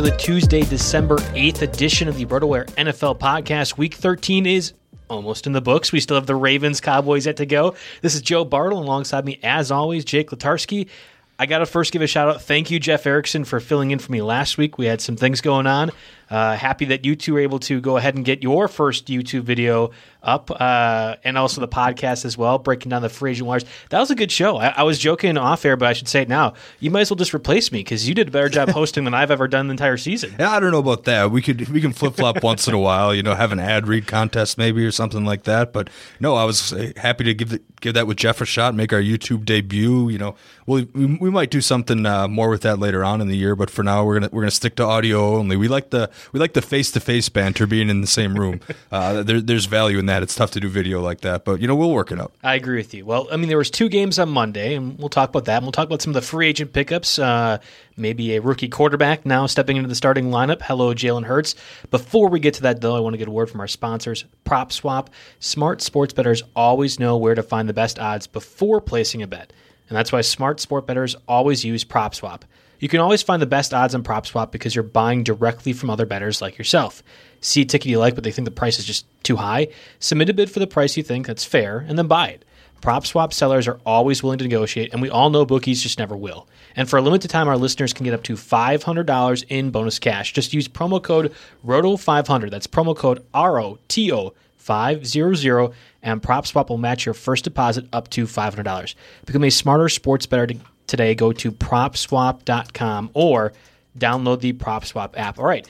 To the Tuesday, December 8th edition of the RotoWire NFL podcast. Week 13 is almost in the books. We still have the Ravens Cowboys yet to go. This is Joe Bartel alongside me, as always, Jake Letarski. I got to first give a shout out. Thank you, Jeff Erickson, for filling in for me last week. We had some things going on. Uh, happy that you two were able to go ahead and get your first YouTube video up uh, and also the podcast as well, breaking down the free agent wires. That was a good show. I, I was joking off air, but I should say it now. You might as well just replace me because you did a better job hosting than I've ever done the entire season. Yeah, I don't know about that. We could we can flip flop once in a while. You know, have an ad read contest maybe or something like that. But no, I was uh, happy to give the, give that with Jeff a shot, make our YouTube debut. You know, we we, we might do something uh, more with that later on in the year. But for now, we're gonna we're gonna stick to audio only. We like the we like the face to face banter, being in the same room. Uh, there, there's value in that. It's tough to do video like that, but you know we'll work it out. I agree with you. Well, I mean, there was two games on Monday, and we'll talk about that. And we'll talk about some of the free agent pickups. Uh, maybe a rookie quarterback now stepping into the starting lineup. Hello, Jalen Hurts. Before we get to that, though, I want to get a word from our sponsors, PropSwap. Smart sports bettors always know where to find the best odds before placing a bet, and that's why smart sport bettors always use PropSwap. You can always find the best odds on PropSwap because you're buying directly from other bettors like yourself. See a ticket you like, but they think the price is just too high? Submit a bid for the price you think that's fair, and then buy it. PropSwap sellers are always willing to negotiate, and we all know bookies just never will. And for a limited time, our listeners can get up to $500 in bonus cash. Just use promo code ROTO500. That's promo code R O T O 500, and PropSwap will match your first deposit up to $500. Become a smarter sports bettor today. Go to propswap.com or download the PropSwap app. All right.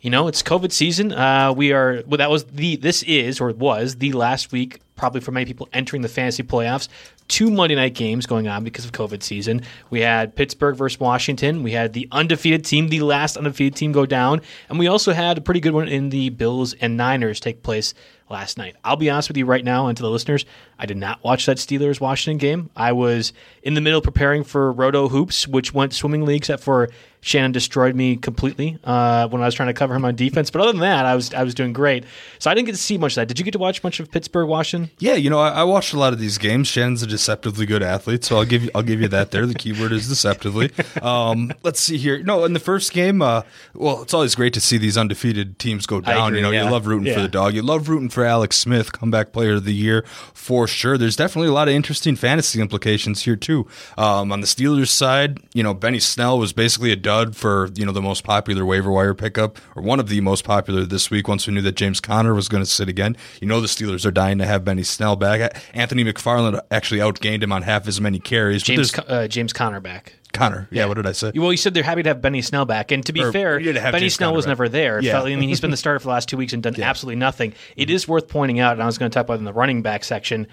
You know, it's COVID season. Uh, we are, well, that was the, this is, or was the last week, probably for many people entering the fantasy playoffs. Two Monday night games going on because of COVID season. We had Pittsburgh versus Washington. We had the undefeated team, the last undefeated team, go down. And we also had a pretty good one in the Bills and Niners take place last night. I'll be honest with you right now, and to the listeners, I did not watch that Steelers Washington game. I was in the middle preparing for Roto Hoops, which went swimmingly, except for Shannon destroyed me completely uh, when I was trying to cover him on defense. But other than that, I was I was doing great. So I didn't get to see much of that. Did you get to watch much of Pittsburgh Washington? Yeah, you know, I, I watched a lot of these games. Shannon's a deceptively good athlete, so I'll give you I'll give you that. There, the keyword is deceptively. Um, let's see here. No, in the first game, uh, well, it's always great to see these undefeated teams go down. agree, you know, yeah. you love rooting Yeah. for the dog. You love rooting for Alex Smith, comeback player of the year for sure. There's definitely a lot of interesting fantasy implications here too. Um, on the Steelers side, you know, Benny Snell was basically a dud for you know the most popular waiver wire pickup or one of the most popular this week. Once we knew that James Conner was going to sit again, you know the Steelers are dying to have Benny Snell back. Anthony McFarland actually outgained him on half as many carries. James uh, James Conner back. Conner. Yeah, what did I say? Well, you said they're happy to have Benny Snell back, and to be Or fair, we did have Benny James Snell Conner was back. never there. Yeah. felt- I mean, he's been the starter for the last two weeks and done absolutely nothing. It mm-hmm. is worth pointing out, and I was going to talk about it in the running back section.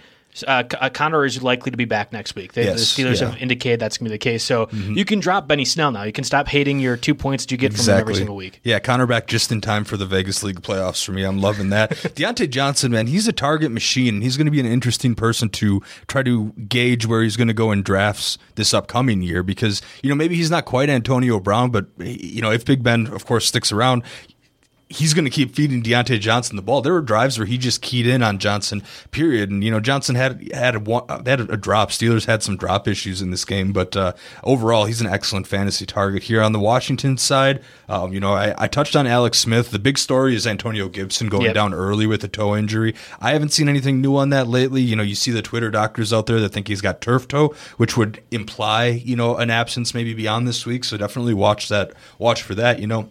Uh, uh, Conner is likely to be back next week. They, Yes, the Steelers yeah. Mm-hmm. have indicated that's going to be the case. So you can drop Benny Snell now. You can stop hating your two points that you get from him every single week. Yeah, Conner back just in time for the Vegas League playoffs for me. I'm loving that. Diontae Johnson, man, he's a target machine. and He's going to be an interesting person to try to gauge where he's going to go in drafts this upcoming year because, you know, maybe he's not quite Antonio Brown, but, you know, if Big Ben, of course, sticks around, he's going to keep feeding Diontae Johnson the ball. There were drives where he just keyed in on Johnson, period. And you know, Johnson had had a, uh, had a drop. Steelers had some drop issues in this game, but uh, overall, he's an excellent fantasy target here on the Washington side. Um, you know, I, I touched on Alex Smith. The big story is Antonio Gibson going Yep. down early with a toe injury. I haven't seen anything new on that lately. You know, you see the Twitter doctors out there that think he's got turf toe, which would imply you know an absence maybe beyond this week. So definitely watch that. Watch for that. You know.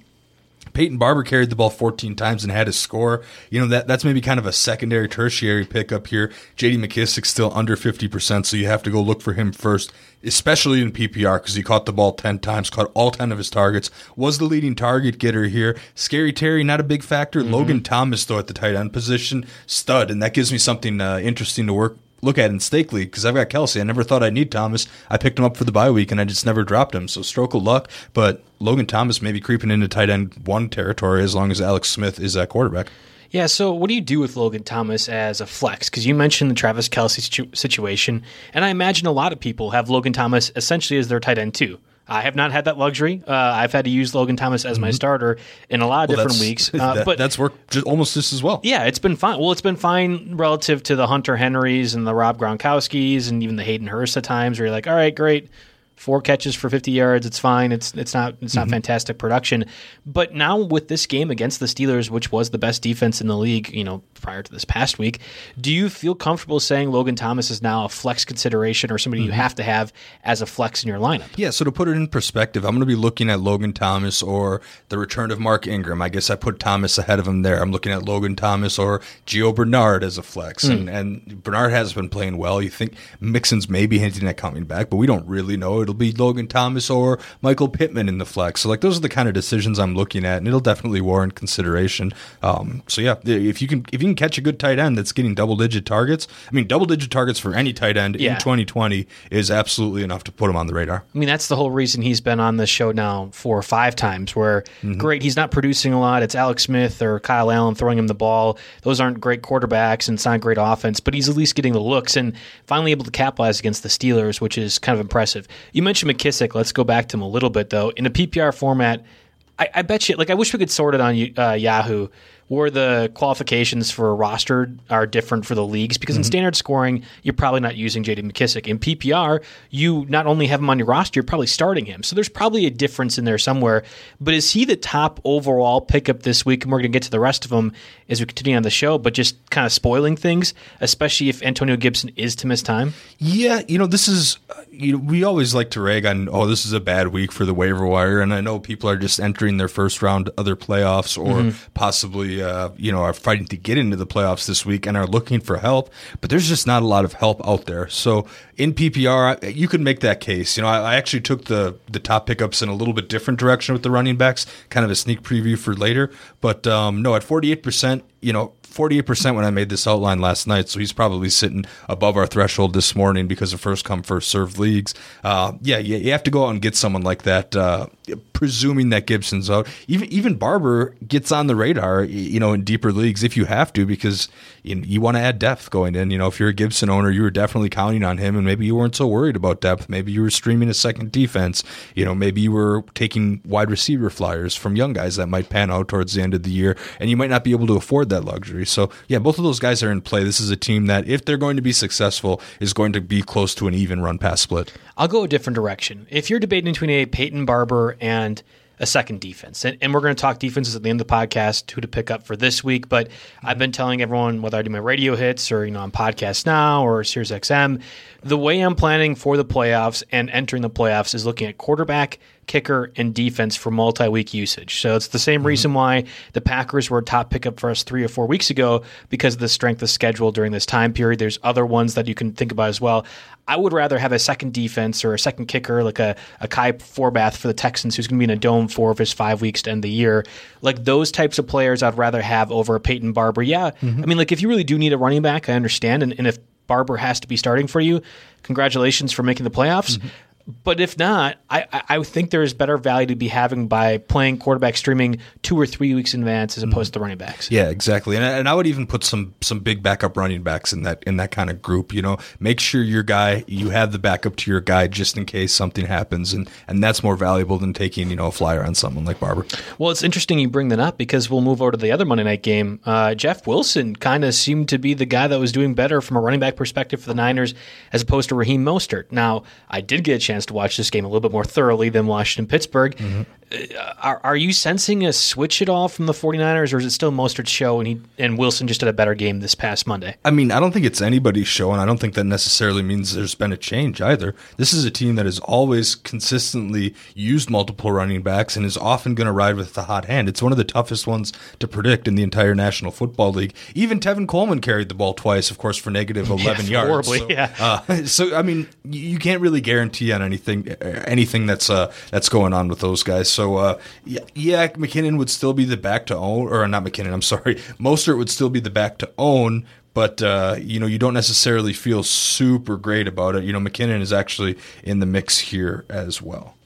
Peyton Barber carried the ball 14 times and had a score. You know, that that's maybe kind of a secondary, tertiary pickup here. JD McKissic's still under 50%, so you have to go look for him first, especially in PPR because he caught the ball 10 times, caught all 10 of his targets, was the leading target getter here. Scary Terry, not a big factor. Logan Thomas, though, at the tight end position, stud, and that gives me something uh, interesting to work look at in stake because I've got Kelce. I never thought I'd need Thomas. I picked him up for the bye week and I just never dropped him. So stroke of luck. But Logan Thomas may be creeping into tight end one territory as long as Alex Smith is that quarterback. Yeah, so what do you do with Logan Thomas as a flex? Because you mentioned the Travis Kelce situ- situation, and I imagine a lot of people have Logan Thomas essentially as their tight end too. I have not had that luxury. Uh, I've had to use Logan Thomas as my starter in a lot of different weeks. Uh, that- but that's worked just, almost just as well. yeah, it's been fine. Well, it's been fine relative to the Hunter Henrys and the Rob Gronkowskis and even the Hayden Hurst at times, where you're like, all right, great, four catches for 50 yards, it's fine. It's it's not it's not mm-hmm. fantastic production. But now with this game against the Steelers, which was the best defense in the league, you know, prior to this past week, do you feel comfortable saying Logan Thomas is now a flex consideration or somebody you mm-hmm. have to have as a flex in your lineup? Yeah, so to put it in perspective, I'm going to be looking at Logan Thomas or the return of Mark Ingram. I guess I put Thomas ahead of him there. I'm looking at Logan Thomas or Gio Bernard as a flex. Hmm. And, and Bernard has been playing well. You think Mixon's maybe hinting at coming back, but we don't really know. It'll be Logan Thomas or Michael Pittman in the flex. So, like, those are the kind of decisions I'm looking at, and it'll definitely warrant consideration. Um, so, yeah, if you can if you can catch a good tight end that's getting double digit targets, I mean, double digit targets for any tight end Yeah. in 2020 is absolutely enough to put him on the radar. I mean, that's the whole reason he's been on this show now four or five times. Where great, he's not producing a lot. It's Alex Smith or Kyle Allen throwing him the ball. Those aren't great quarterbacks and it's not great offense, but he's at least getting the looks and finally able to capitalize against the Steelers, which is kind of impressive. You mentioned McKissic. Let's go back to him a little bit though. In a PPR format, I, I bet you, like, I wish we could sort it on uh, Yahoo where the qualifications for a roster are different for the leagues because in standard scoring, you're probably not using JD McKissic. In PPR, you not only have him on your roster, you're probably starting him. So there's probably a difference in there somewhere. But is he the top overall pickup this week? And we're going to get to the rest of them as we continue on the show, but just kind of spoiling things, especially if Antonio Gibson is to miss time. Yeah, you know, this is uh, you know, we always like to rag on oh, this is a bad week for the waiver wire and I know people are just entering their first round other playoffs or possibly uh, you know, are fighting to get into the playoffs this week and are looking for help, but there's just not a lot of help out there. So, in PPR, you can make that case. You know, I, I, actually took the the top pickups in a little bit different direction with the running backs, kind of a sneak preview for later. But um, no, at forty eight percent, you know, 48% when I made this outline last night, so he's probably sitting above our threshold this morning because of first come, first served leagues. Uh, yeah, you, you, have to go out and get someone like that, uh, presuming that Gibson's out. Even even Barber gets on the radar, you know, in deeper leagues if you have to, because you, you want to add depth going in. You know, if you're a Gibson owner, you were definitely counting on him, and maybe you weren't so worried about depth. Maybe you were streaming a second defense. You know, maybe you were taking wide receiver flyers from young guys that might pan out towards the end of the year, and you might not be able to afford that luxury. So, yeah, both of those guys are in play. This is a team that, if they're going to be successful, is going to be close to an even run pass split. I'll go a different direction. If you're debating between a Peyton Barber and a second defense. And, and, we're going to talk defenses at the end of the podcast, who to pick up for this week. But I've been telling everyone, whether I do my radio hits or, you know, on podcast now or Sirius XM, the way I'm planning for the playoffs and entering the playoffs is looking at quarterback, kicker, and defense for multi week usage. So it's the same mm-hmm. reason why the Packers were a top pickup for us three or four weeks ago because of the strength of schedule during this time period. There's other ones that you can think about as well. I would rather have a second defense or a second kicker, like a, a Kai Forbath for the Texans, who's going to be in a dome four of his five weeks to end the year. Like those types of players, I'd rather have over a Peyton Barber. Yeah, mm-hmm. I mean, like if you really do need a running back, I understand. And, and if Barber has to be starting for you, congratulations for making the playoffs. Mm-hmm. But if not, I, I think there is better value to be having by playing quarterback streaming two or three weeks in advance as opposed to running backs. Yeah, exactly. And, and I would even put some some big backup running backs in that in that kind of group. You know, make sure your guy you have the backup to your guy just in case something happens, and and that's more valuable than taking you know a flyer on someone like Barber. Well, it's interesting you bring that up because we'll move over to the other Monday night game. Uh, Jeff Wilson kind of seemed to be the guy that was doing better from a running back perspective for the Niners as opposed to Raheem Mostert. Now, I did get a chance to watch this game a little bit more thoroughly than Washington Pittsburgh. Mm-hmm. Uh, are, are you sensing a switch at all from the 49ers, or is it still Mostert's show and he and Wilson just had a better game this past Monday? I mean, I don't think it's anybody's show, and I don't think that necessarily means there's been a change either. This is a team that has always consistently used multiple running backs and is often going to ride with the hot hand. It's one of the toughest ones to predict in the entire National Football League. Even Tevin Coleman carried the ball twice, of course, for negative 11 yeah, yards. Horribly, so, yeah. Uh, so, I mean, you can't really guarantee on anything anything that's uh, that's going on with those guys. So uh, yeah, McKinnon would still be the back to own, or not McKinnon. I'm sorry, Mostert would still be the back to own. But uh, you know, you don't necessarily feel super great about it. You know, McKinnon is actually in the mix here as well.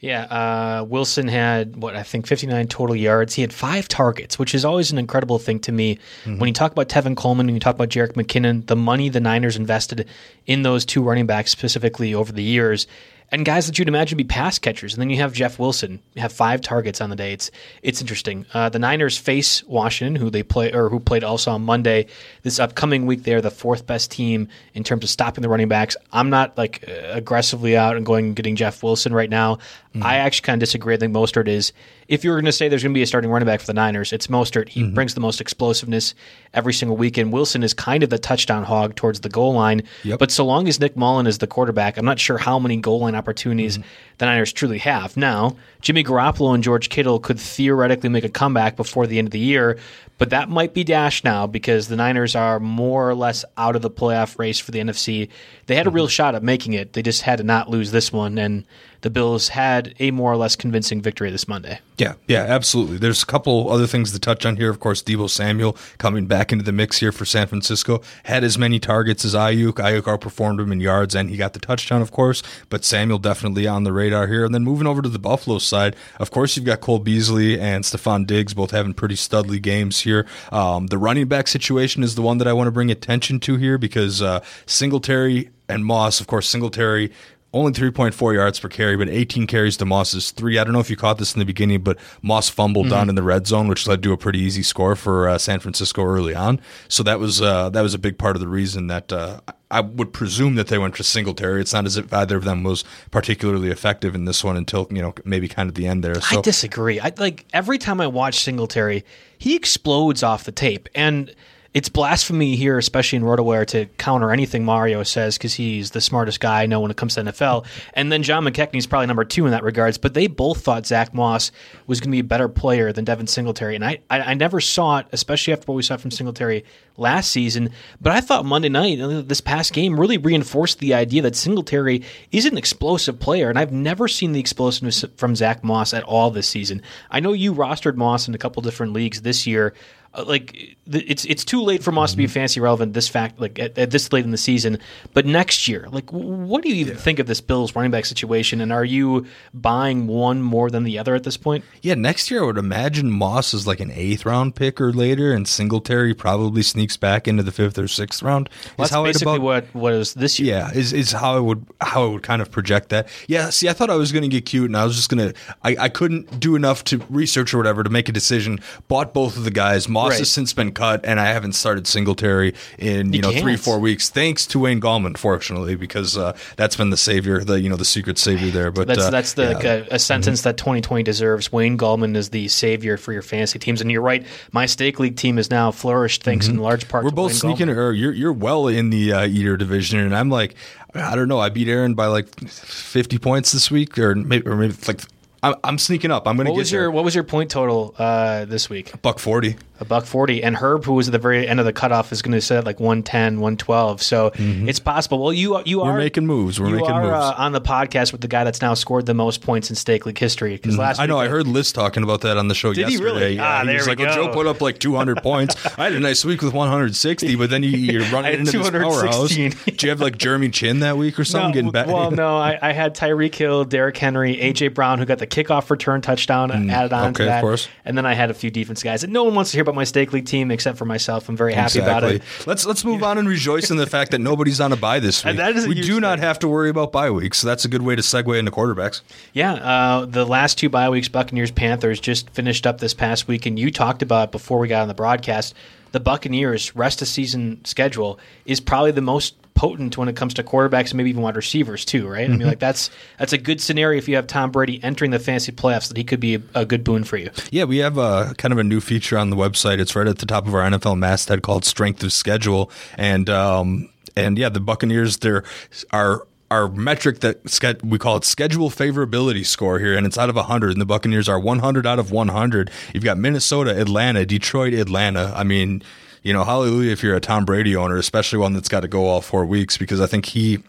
Yeah, uh, Wilson had what I think 59 total yards. He had five targets, which is always an incredible thing to me. Mm-hmm. When you talk about Tevin Coleman when you talk about Jerick McKinnon, the money the Niners invested in those two running backs specifically over the years, and guys that you'd imagine be pass catchers. And then you have Jeff Wilson You have five targets on the day. It's it's interesting. Uh, the Niners face Washington, who they play or who played also on Monday. This upcoming week, they're the fourth best team in terms of stopping the running backs. I'm not like aggressively out and going and getting Jeff Wilson right now. Mm-hmm. I actually kind of disagree. I think Mostert is. If you were going to say there's going to be a starting running back for the Niners, it's Mostert. He mm-hmm. brings the most explosiveness every single week, and Wilson is kind of the touchdown hog towards the goal line. Yep. But so long as Nick Mullen is the quarterback, I'm not sure how many goal line opportunities mm-hmm. the Niners truly have. Now, Jimmy Garoppolo and George Kittle could theoretically make a comeback before the end of the year, but that might be dashed now because the Niners are more or less out of the playoff race for the NFC. They had a real mm-hmm. shot at making it. They just had to not lose this one, and the Bills had a more or less convincing victory this Monday. Yeah, yeah, absolutely. There's a couple other things to touch on here. Of course, Deebo Samuel coming back into the mix here for San Francisco had as many targets as Aiyuk. Aiyuk outperformed him in yards, and he got the touchdown, of course. But Samuel definitely on the radar here. And then moving over to the Buffalo side, of course, you've got Cole Beasley and Stefon Diggs both having pretty studly games here. Um, the running back situation is the one that I want to bring attention to here because uh, Singletary and Moss, of course, Singletary only 3.4 yards per carry, but 18 carries to Moss's three. I don't know if you caught this in the beginning, but Moss fumbled mm-hmm. down in the red zone, which led to a pretty easy score for uh, San Francisco early on. So that was uh, that was a big part of the reason that uh, I would presume that they went to Singletary. It's not as if either of them was particularly effective in this one until you know maybe kind of the end there. So. I disagree. I like every time I watch Singletary, he explodes off the tape and it's blasphemy here, especially in RotoWire, to counter anything Mario says because he's the smartest guy I know when it comes to NFL. And then John McKechnie is probably number two in that regards. But they both thought Zach Moss was going to be a better player than Devin Singletary, and I, I, I never saw it, especially after what we saw from Singletary last season. But I thought Monday night, uh, this past game, really reinforced the idea that Singletary is an explosive player, and I've never seen the explosiveness from Zach Moss at all this season. I know you rostered Moss in a couple different leagues this year. Uh, like it's it's too late for Moss to be Mm-hmm. fancy relevant this fact like at, at this late in the season. But next year, like what do you even think of this Bills running back situation? And are you buying one more than the other at this point? Yeah, next year I would imagine Moss is like an eighth round pick or later, and Singletary probably sneaks back into the fifth or sixth round. Is That's basically about- what was this year. Yeah, is is how I would how I would kind of project that. Yeah, see, I thought I was going to get cute, and I was just going to. I I couldn't do enough to research or whatever to make a decision. Bought both of the guys. Moss Right. has since been cut, and I haven't started Singletary in you, You know three can't. four weeks. Thanks to Wayne Gallman, fortunately, because uh, that's been the savior, the you know the secret savior there. But That's uh, that's the yeah. a, a sentence that 2020 deserves. Wayne Gallman is the savior for your fantasy teams, and you're right. My stake league team is now flourished thanks in large part. Mm-hmm. We're both Wayne sneaking, Gallman. or you're you're well in the uh, eater division, and I'm like, I don't know. I beat Aaron by like 50 points this week, or maybe or maybe it's like I'm, I'm sneaking up. I'm going to What get was your there. what was your point total uh, this week? buck 40. A buck forty, and Herb, who was at the very end of the cutoff, is going to set at like 110, 112. So it's possible. Well, you you Mm-hmm. We're making moves. We're you making are, moves. Uh, on the podcast with the guy that's now scored the most points in stake league history. Because last Mm-hmm. I know. I heard Liz talking about that on the show Did he yesterday. really? Yeah, Ah, he there was we like, "Well. Joe put up like 200 points. I had a nice week with 160, but then you, you're running into this powerhouse. 216. Did you have like Jeremy Chinn that week or something? getting back? Well, no, I, I had Tyreek Hill, Derrick Henry, AJ Brown, who got the kickoff return touchdown added on Mm, okay, to of that. course. And then I had a few defense guys. And no one wants to hear about my stake league team except for myself. I'm very happy about it. Let's let's move on and rejoice in the fact that nobody's on a bye this week. We do not have to worry about bye weeks, so that's a good way to segue into quarterbacks. Yeah, uh, the last two bye weeks, Buccaneers Panthers, just finished up this past week, and you talked about before we got on the broadcast. The Buccaneers' rest of season schedule is probably the most potent when it comes to quarterbacks and maybe even wide receivers too, right? I mean, like that's that's a good scenario if you have Tom Brady entering the fantasy playoffs that he could be a, a good boon for you. Yeah, we have a kind of a new feature on the website. It's right at the top of our NFL masthead called Strength of Schedule, and um, and yeah, the Buccaneers they're our our metric that we call it schedule favorability score here, and it's out of 100, and the Buccaneers are 100 out of 100. You've got Minnesota, Atlanta, Detroit, Atlanta. I mean, you know, hallelujah if you're a Tom Brady owner, especially one that's got to go all four weeks, because I think he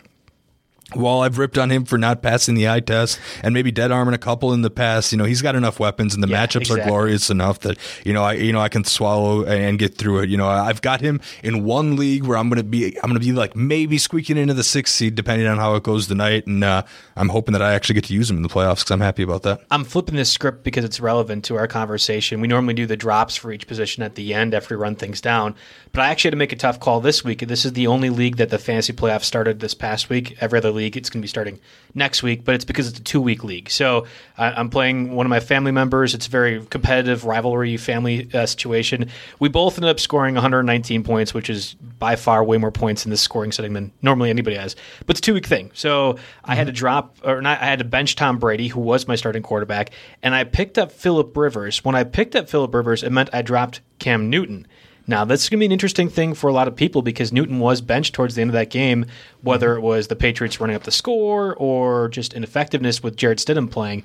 while I've ripped on him for not passing the eye test and maybe dead arming a couple in the past, you know, he's got enough weapons and the Yeah, matchups are glorious enough that, you know, I, you know, I can swallow and get through it. You know, I've got him in one league where I'm going to be, I'm going to be like maybe squeaking into the sixth seed depending on how it goes tonight. And, uh, I'm hoping that I actually get to use him in the playoffs because I'm happy about that. I'm flipping this script because it's relevant to our conversation. We normally do the drops for each position at the end after we run things down, but I actually had to make a tough call this week. This is the only league that the fantasy playoffs started this past week. Every other league, it's going to be starting next week, but it's because it's a two week league. So I I'm playing one of my family members. It's a very competitive rivalry family uh, situation. We both ended up scoring 119 points, which is by far way more points in this scoring setting than normally anybody has. But it's a two week thing. So I had to drop, or not, I had to bench Tom Brady, who was my starting quarterback, and I picked up Philip Rivers. When I picked up Philip Rivers, it meant I dropped Cam Newton. Now, that's going to be an interesting thing for a lot of people because Newton was benched towards the end of that game, whether mm-hmm. it was the Patriots running up the score or just ineffectiveness with Jarrett Stidham playing.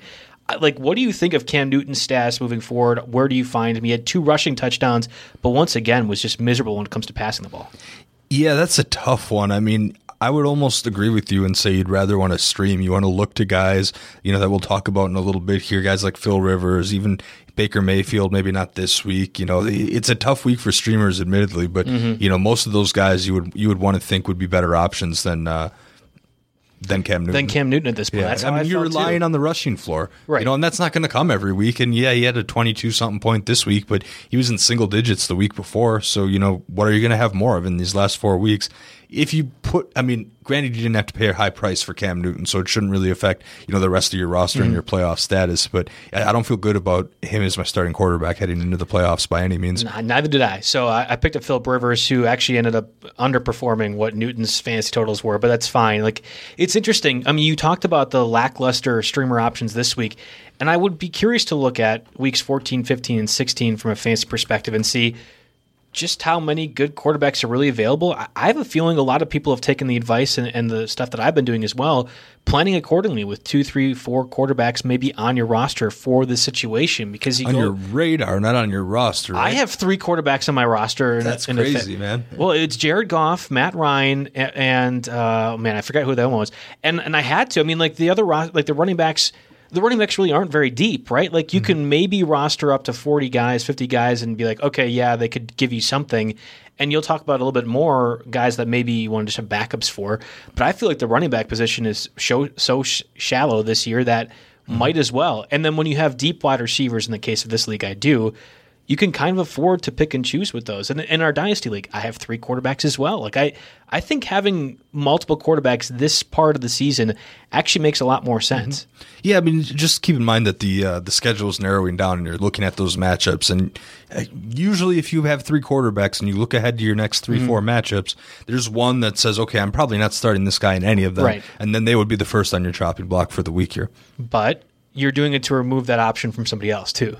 Like, what do you think of Cam Newton's stats moving forward? Where do you find him? He had two rushing touchdowns, but once again was just miserable when it comes to passing the ball. Yeah, that's a tough one. I mean, I would almost agree with you and say you'd rather want to stream. You want to look to guys, you know, that we'll talk about in a little bit here, guys like Phil Rivers, even Baker Mayfield, maybe not this week. You know, it's a tough week for streamers, admittedly, but you know, most of those guys you would you would want to think would be better options than uh, than Cam Newton. Then Cam Newton at this point. Yeah, That's I mean, you're felt, too. relying on the rushing floor, Right. You know, and that's not going to come every week. And yeah, he had a 22 something point this week, but he was in single digits the week before. So you know, what are you going to have more of in these last four weeks? If you put, I mean, granted, you didn't have to pay a high price for Cam Newton, so it shouldn't really affect you know the rest of your roster Mm-hmm. and your playoff status. But I I don't feel good about him as my starting quarterback heading into the playoffs by any means. Nah, Neither did I. So I, I picked up Philip Rivers, who actually ended up underperforming what Newton's fantasy totals were, but that's fine. Like it's interesting. I mean, you talked about the lackluster streamer options this week, and I would be curious to look at weeks 14, 15, and 16 from a fantasy perspective and see just how many good quarterbacks are really available. I, have a feeling a lot of people have taken the advice and, and, the stuff that I've been doing as well, planning accordingly with two, three, four quarterbacks maybe on your roster for the situation because you on go, your radar, not on your roster. Right? I have three quarterbacks on my roster. That's in in crazy, a, man. Well, it's Jared Goff, Matt Ryan, and, and uh, man, I forgot who that one was. And and I had to. I mean, like the other like the running backs the running backs really aren't very deep, right? Like you mm-hmm. can maybe roster up to 40 guys, 50 guys and be like, okay, yeah, they could give you something. And you'll talk about a little bit more guys that maybe you want to just have backups for. But I feel like the running back position is so, so sh- shallow this year that mm-hmm. might as well. And then when you have deep wide receivers, in the case of this league, I do, you can kind of afford to pick and choose with those. And in our dynasty league, I have three quarterbacks as well. Like I, I think having multiple quarterbacks this part of the season actually makes a lot more sense. Mm-hmm. Yeah, I mean, just keep in mind that the uh, the schedule is narrowing down, and you're looking at those matchups. And uh, usually, if you have three quarterbacks and you look ahead to your next 3 mm-hmm. four matchups, there's one that says, "Okay, I'm probably not starting this guy in any of them," right. and then they would be the first on your chopping block for the week here. But you're doing it to remove that option from somebody else too.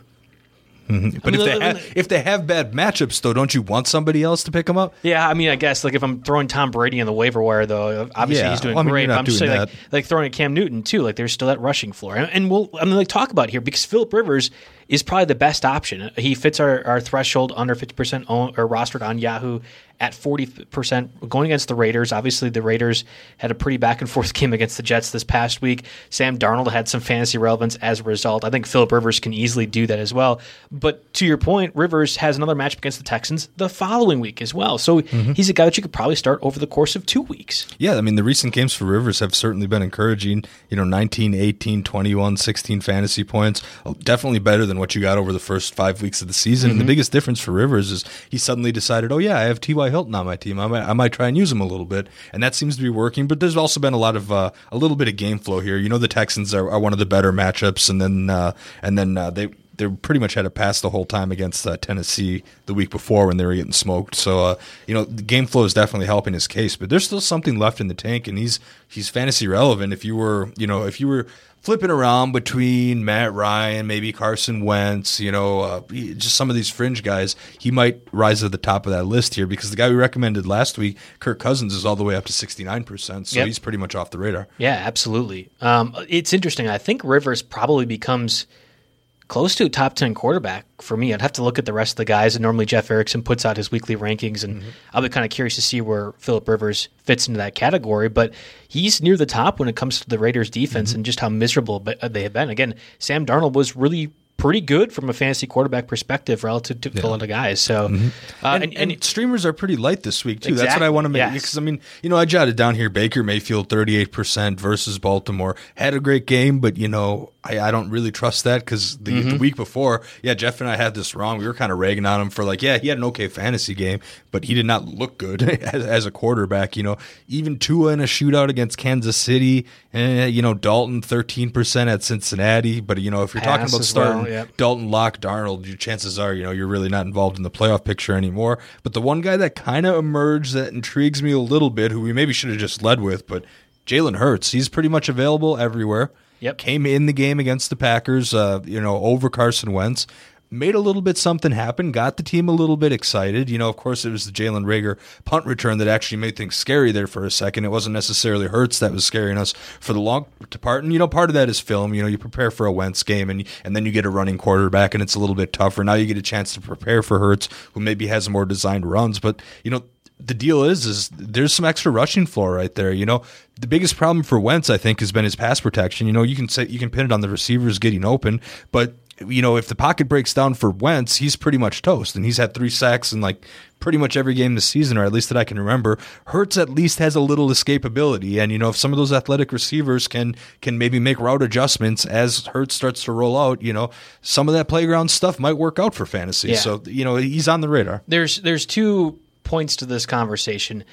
Mm-hmm. But I mean, if they have, if they have bad matchups, though, don't you want somebody else to pick them up? Yeah, I mean, I guess like if I'm throwing Tom Brady in the waiver wire, though, obviously yeah. he's doing well, I mean, great. But I'm just saying, like, like throwing a Cam Newton too. Like there's still that rushing floor, and, and we'll I'm going to talk about here because Philip Rivers is probably the best option. He fits our, our threshold under 50% own, or rostered on Yahoo at 40% going against the Raiders. Obviously, the Raiders had a pretty back and forth game against the Jets this past week. Sam Darnold had some fantasy relevance as a result. I think Philip Rivers can easily do that as well. But to your point, Rivers has another matchup against the Texans the following week as well. So mm-hmm. he's a guy that you could probably start over the course of two weeks. Yeah, I mean, the recent games for Rivers have certainly been encouraging. You know, 19, 18, 21, 16 fantasy points. Oh, definitely better than what you got over the first five weeks of the season. Mm-hmm. And the mm-hmm. biggest difference for Rivers is he suddenly decided, oh, yeah, I have T.Y. Hilton on my team. I might, I might try and use him a little bit, and that seems to be working. But there's also been a lot of uh, a little bit of game flow here. You know, the Texans are, are one of the better matchups, and then uh, and then uh, they they pretty much had a pass the whole time against uh, Tennessee the week before when they were getting smoked. So uh, you know the game flow is definitely helping his case, but there's still something left in the tank, and he's he's fantasy relevant. If you were you know if you were flipping around between Matt Ryan, maybe Carson Wentz, you know, uh, just some of these fringe guys, he might rise to the top of that list here because the guy we recommended last week, Kirk Cousins, is all the way up to 69%. So yep. he's pretty much off the radar. Yeah, absolutely. Um, it's interesting. I think Rivers probably becomes – close to a top 10 quarterback for me. I'd have to look at the rest of the guys. And normally Jeff Erickson puts out his weekly rankings, and mm-hmm. I'll be kind of curious to see where Philip Rivers fits into that category. But he's near the top when it comes to the Raiders defense mm-hmm. and just how miserable they have been. Again, Sam Darnold was really pretty good from a fantasy quarterback perspective relative to yeah. a lot of guys. So, mm-hmm. uh, and, and, and, streamers are pretty light this week too. Exactly. That's what I want to make yes. because I mean, you know, I jotted down here Baker Mayfield thirty eight percent versus Baltimore had a great game, but you know, I, I don't really trust that because the, mm-hmm. the, week before, yeah, Jeff and I had this wrong. We were kind of ragging on him for like, yeah, he had an okay fantasy game, but he did not look good as, as a quarterback. You know, even Tua in a shootout against Kansas City, eh, you know, Dalton thirteen percent at Cincinnati, but you know, if you're Pass talking about starting well, yep. Dalton, Lock, Darnold, your chances are, you know, you're really not involved in the playoff picture anymore. But the one guy that kind of emerged that intrigues me a little bit, who we maybe should have just led with, but Jalen Hurts, he's pretty much available everywhere. Yep. Came in the game against the Packers, uh, you know, over Carson Wentz. Made a little bit something happen, got the team a little bit excited. You know, of course, it was the Jalen Reagor punt return that actually made things scary there for a second. It wasn't necessarily Hurts that was scaring us for the long part. And, you know, part of that is film. You know, you prepare for a Wentz game and, and then you get a running quarterback and it's a little bit tougher. Now you get a chance to prepare for Hurts, who maybe has more designed runs. But, you know, the deal is is there's some extra rushing floor right there. You know, the biggest problem for Wentz, I think, has been his pass protection. You know, you can say you can pin it on the receivers getting open, but you know, if the pocket breaks down for Wentz, he's pretty much toast. And he's had three sacks in like pretty much every game this season, or at least that I can remember. Hurts at least has a little escapability. And, you know, if some of those athletic receivers can can maybe make route adjustments as Hurts starts to roll out, you know, some of that playground stuff might work out for fantasy. Yeah. So, you know, he's on the radar. There's there's two points to this conversation.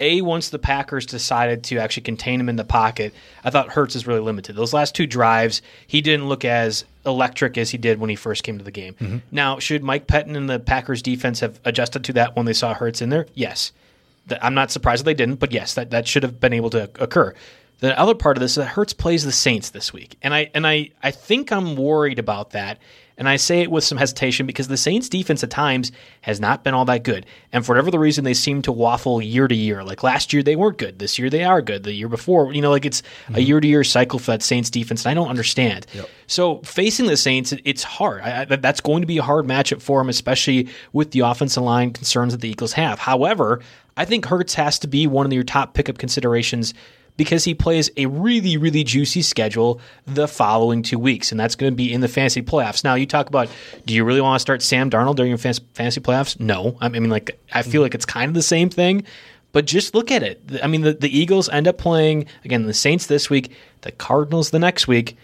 A, once the Packers decided to actually contain him in the pocket, I thought Hurts is really limited. Those last two drives, he didn't look as electric as he did when he first came to the game. Mm-hmm. Now, should Mike Pettine and the Packers defense have adjusted to that when they saw Hurts in there? Yes. I'm not surprised that they didn't, but yes, that, that should have been able to occur. The other part of this is that Hurts plays the Saints this week, and I and I I think I'm worried about that. And I say it with some hesitation because the Saints defense at times has not been all that good. And for whatever the reason, they seem to waffle year to year. Like last year, they weren't good. This year, they are good. The year before, you know, like it's mm-hmm. a year to year cycle for that Saints defense. And I don't understand. Yep. So facing the Saints, it's hard. I, I, that's going to be a hard matchup for them, especially with the offensive line concerns that the Eagles have. However, I think Hurts has to be one of your top pickup considerations because he plays a really, really juicy schedule the following two weeks, and that's going to be in the fantasy playoffs. Now, you talk about do you really want to start Sam Darnold during your fantasy playoffs? No. I mean, like, I feel like it's kind of the same thing, but just look at it. I mean, the, the Eagles end up playing, again, the Saints this week, the Cardinals the next week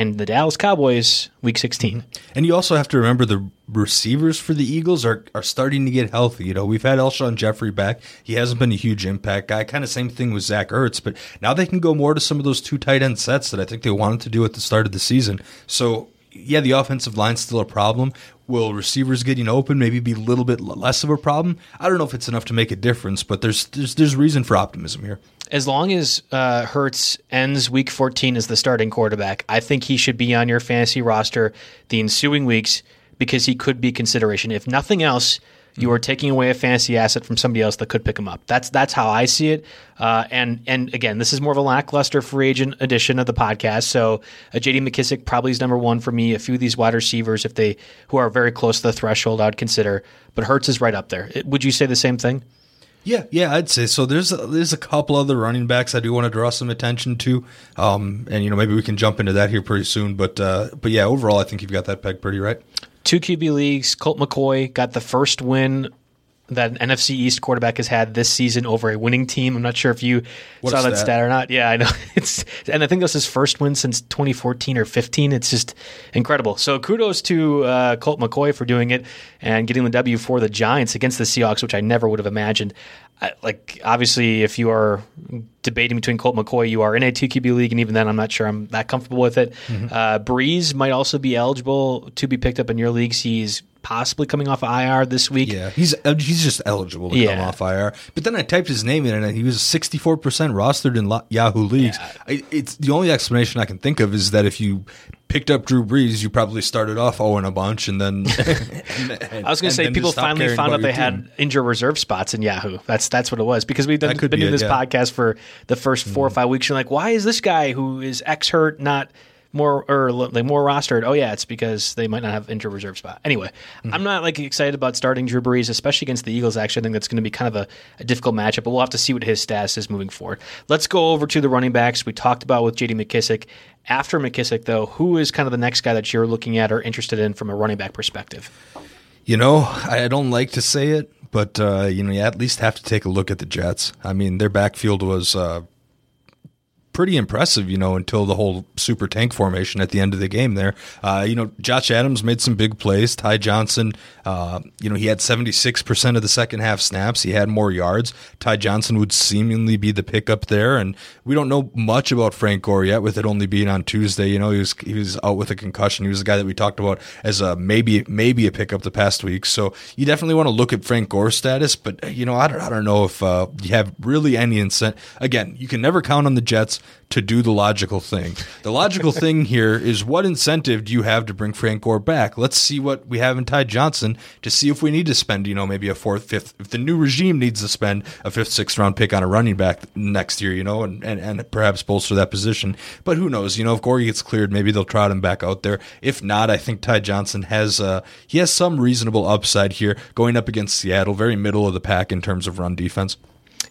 and the Dallas Cowboys week 16. And you also have to remember the receivers for the Eagles are, are starting to get healthy. You know, we've had Alshon Jeffery back. He hasn't been a huge impact guy. Kind of same thing with Zach Ertz, but now they can go more to some of those two tight end sets that I think they wanted to do at the start of the season. So yeah, the offensive line's still a problem. Will receivers getting open maybe be a little bit less of a problem? I don't know if it's enough to make a difference, but there's there's, there's reason for optimism here as long as uh, Hurts ends Week 14 as the starting quarterback, I think he should be on your fantasy roster the ensuing weeks because he could be consideration. If nothing else, you are taking away a fantasy asset from somebody else that could pick him up. That's that's how I see it. Uh, and and again, this is more of a lackluster free agent edition of the podcast. So uh, J.D. McKissic probably is number one for me. A few of these wide receivers, if they who are very close to the threshold, I'd consider. But Hurts is right up there. Would you say the same thing? Yeah, yeah, I'd say so. There's a, there's a couple other running backs I do want to draw some attention to, um, and you know maybe we can jump into that here pretty soon. But uh, but yeah, overall, I think you've got that peg pretty right. Two QB leagues. Colt McCoy got the first win that an NFC East quarterback has had this season over a winning team. I'm not sure if you what saw that stat or not. Yeah, I know. It's and I think this is his first win since 2014 or 15. It's just incredible. So kudos to uh, Colt McCoy for doing it and getting the W for the Giants against the Seahawks, which I never would have imagined. I, like obviously, if you are debating between Colt McCoy, you are in a two QB league, and even then, I'm not sure I'm that comfortable with it. Mm-hmm. Uh, Brees might also be eligible to be picked up in your leagues. He's possibly coming off of IR this week. Yeah, he's uh, he's just eligible to yeah. come off IR. But then I typed his name in, and he was 64 percent rostered in Yahoo leagues. Yeah. I, it's the only explanation I can think of is that if you picked up Drew Brees, you probably started off owing a bunch, and then and, and, I was going to say people finally found out they had injured reserve spots in Yahoo. That's that's what it was because we've done, been be doing it, this yeah. podcast for the first 4 mm-hmm. or five weeks. You're like, why is this guy who is X hurt not more or like more rostered. Oh yeah, it's because they might not have injured reserve spot. Anyway, mm-hmm. I'm not like excited about starting Drew Brees, especially against the Eagles. Actually, I think that's going to be kind of a, a, difficult matchup, but we'll have to see what his status is moving forward. Let's go over to the running backs. We talked about with J.D. McKissic. After McKissic, though, who is kind of the next guy that you're looking at or interested in from a running back perspective? You know, I don't like to say it, but uh, you know, you at least have to take a look at the Jets. I mean, their backfield was uh, pretty impressive, you know, until the whole super tank formation at the end of the game there. Uh, you know, Josh Adams made some big plays. Ty Johnson, uh, you know, he had 76% of the second half snaps. He had more yards. Ty Johnson would seemingly be the pickup there. And we don't know much about Frank Gore yet with it only being on Tuesday. You know, he was, he was out with a concussion. He was the guy that we talked about as a maybe, maybe a pickup the past week. So you definitely want to look at Frank Gore's status, but you know, I don't, I don't know if uh, you have really any incentive. Again, you can never count on the Jets to do the logical thing. The logical thing here is what incentive do you have to bring Frank Gore back? Let's see what we have in Ty Johnson to see if we need to spend, you know, maybe a fourth, fifth, if the new regime needs to spend a fifth, sixth round pick on a running back next year, you know, and, and, and perhaps bolster that position. But who knows? You know, if Gore gets cleared, maybe they'll trot him back out there. If not, I think Ty Johnson has, uh, he has some reasonable upside here going up against Seattle, very middle of the pack in terms of run defense.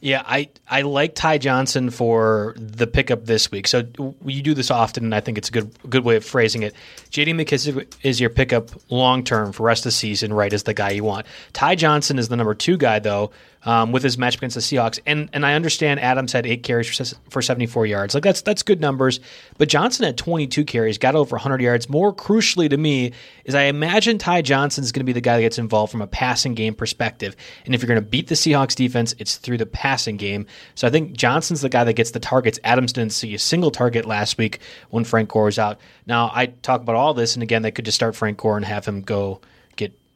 Yeah, I, I like Ty Johnson for the pickup this week. So you do this often, and I think it's a good good way of phrasing it. J.D. McKissic is your pickup long term for rest of the season, right? As the guy you want. Ty Johnson is the number two guy though, um, with his match against the Seahawks. And and I understand Adams had eight carries for, for 74 yards. Like that's that's good numbers. But Johnson had 22 carries, got over 100 yards. More crucially to me is I imagine Ty Johnson is going to be the guy that gets involved from a passing game perspective. And if you're going to beat the Seahawks defense, it's through the passing game. So I think Johnson's the guy that gets the targets. Adams didn't see a single target last week when Frank Gore was out. Now I talk about all this, and again, they could just start Frank Gore and have him go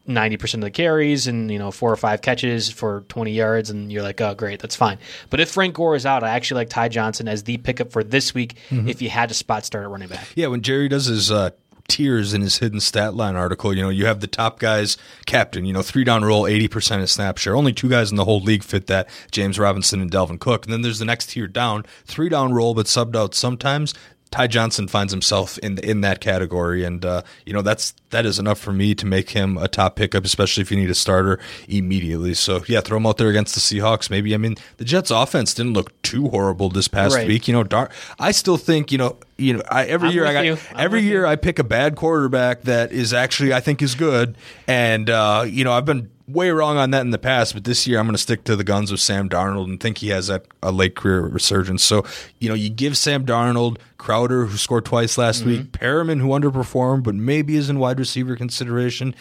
ninety percent of the carries and you know four or five catches for twenty yards, and you're like, oh great, that's fine. But if Frank Gore is out, I actually like Ty Johnson as the pickup for this week if you had to spot start at running back. Yeah, when Jerry does his uh, tiers in his hidden stat line article, you know, you have the top guys captain, you know, three down roll, 80% of snap share. Only two guys in the whole league fit that, James Robinson and Dalvin Cook. And then there's the next tier down, three down roll, but subbed out sometimes. Ty Johnson finds himself in in that category, and uh, you know that's that is enough for me to make him a top pickup, especially if you need a starter immediately. So yeah, throw him out there against the Seahawks. Maybe I mean the Jets' offense didn't look too horrible this past Right. week. You know, Dar- I still think you know you know I, every I'm year I got every year you. I pick a bad quarterback that is actually I think is good, and uh, you know I've been way wrong on that in the past, but this year I'm going to stick to the guns with Sam Darnold and think he has that a late career resurgence. So you know you give Sam Darnold, Crowder who scored twice last Mm-hmm. week, Perriman who underperformed but maybe is in wide receiver consideration.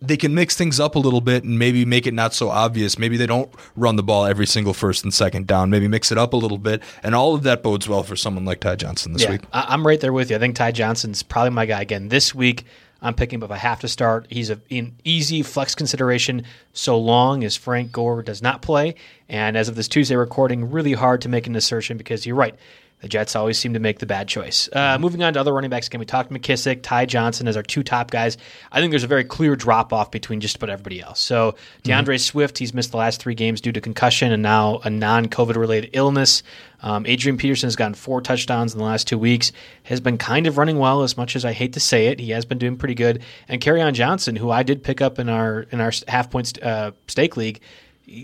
They can mix things up a little bit and maybe make it not so obvious. Maybe they don't run the ball every single first and second down. Maybe mix it up a little bit, and all of that bodes well for someone like Ty Johnson this Yeah, week. I'm right there with you. I think Ty Johnson's probably my guy again this week. I'm picking him if I have to start. He's a, an easy flex consideration so long as Frank Gore does not play. And as of this Tuesday recording, really hard to make an assertion because you're right. The Jets always seem to make the bad choice. Uh, moving on to other running backs again, we talked McKissic, Ty Johnson as our two top guys. I think there's a very clear drop off between just about everybody else. So DeAndre Swift, he's missed the last three games due to concussion and now a non-COVID related illness. Um, Adrian Peterson has gotten four touchdowns in the last two weeks. Has been kind of running well, as much as I hate to say it. He has been doing pretty good. And on Johnson, who I did pick up in our in our half points uh, stake league,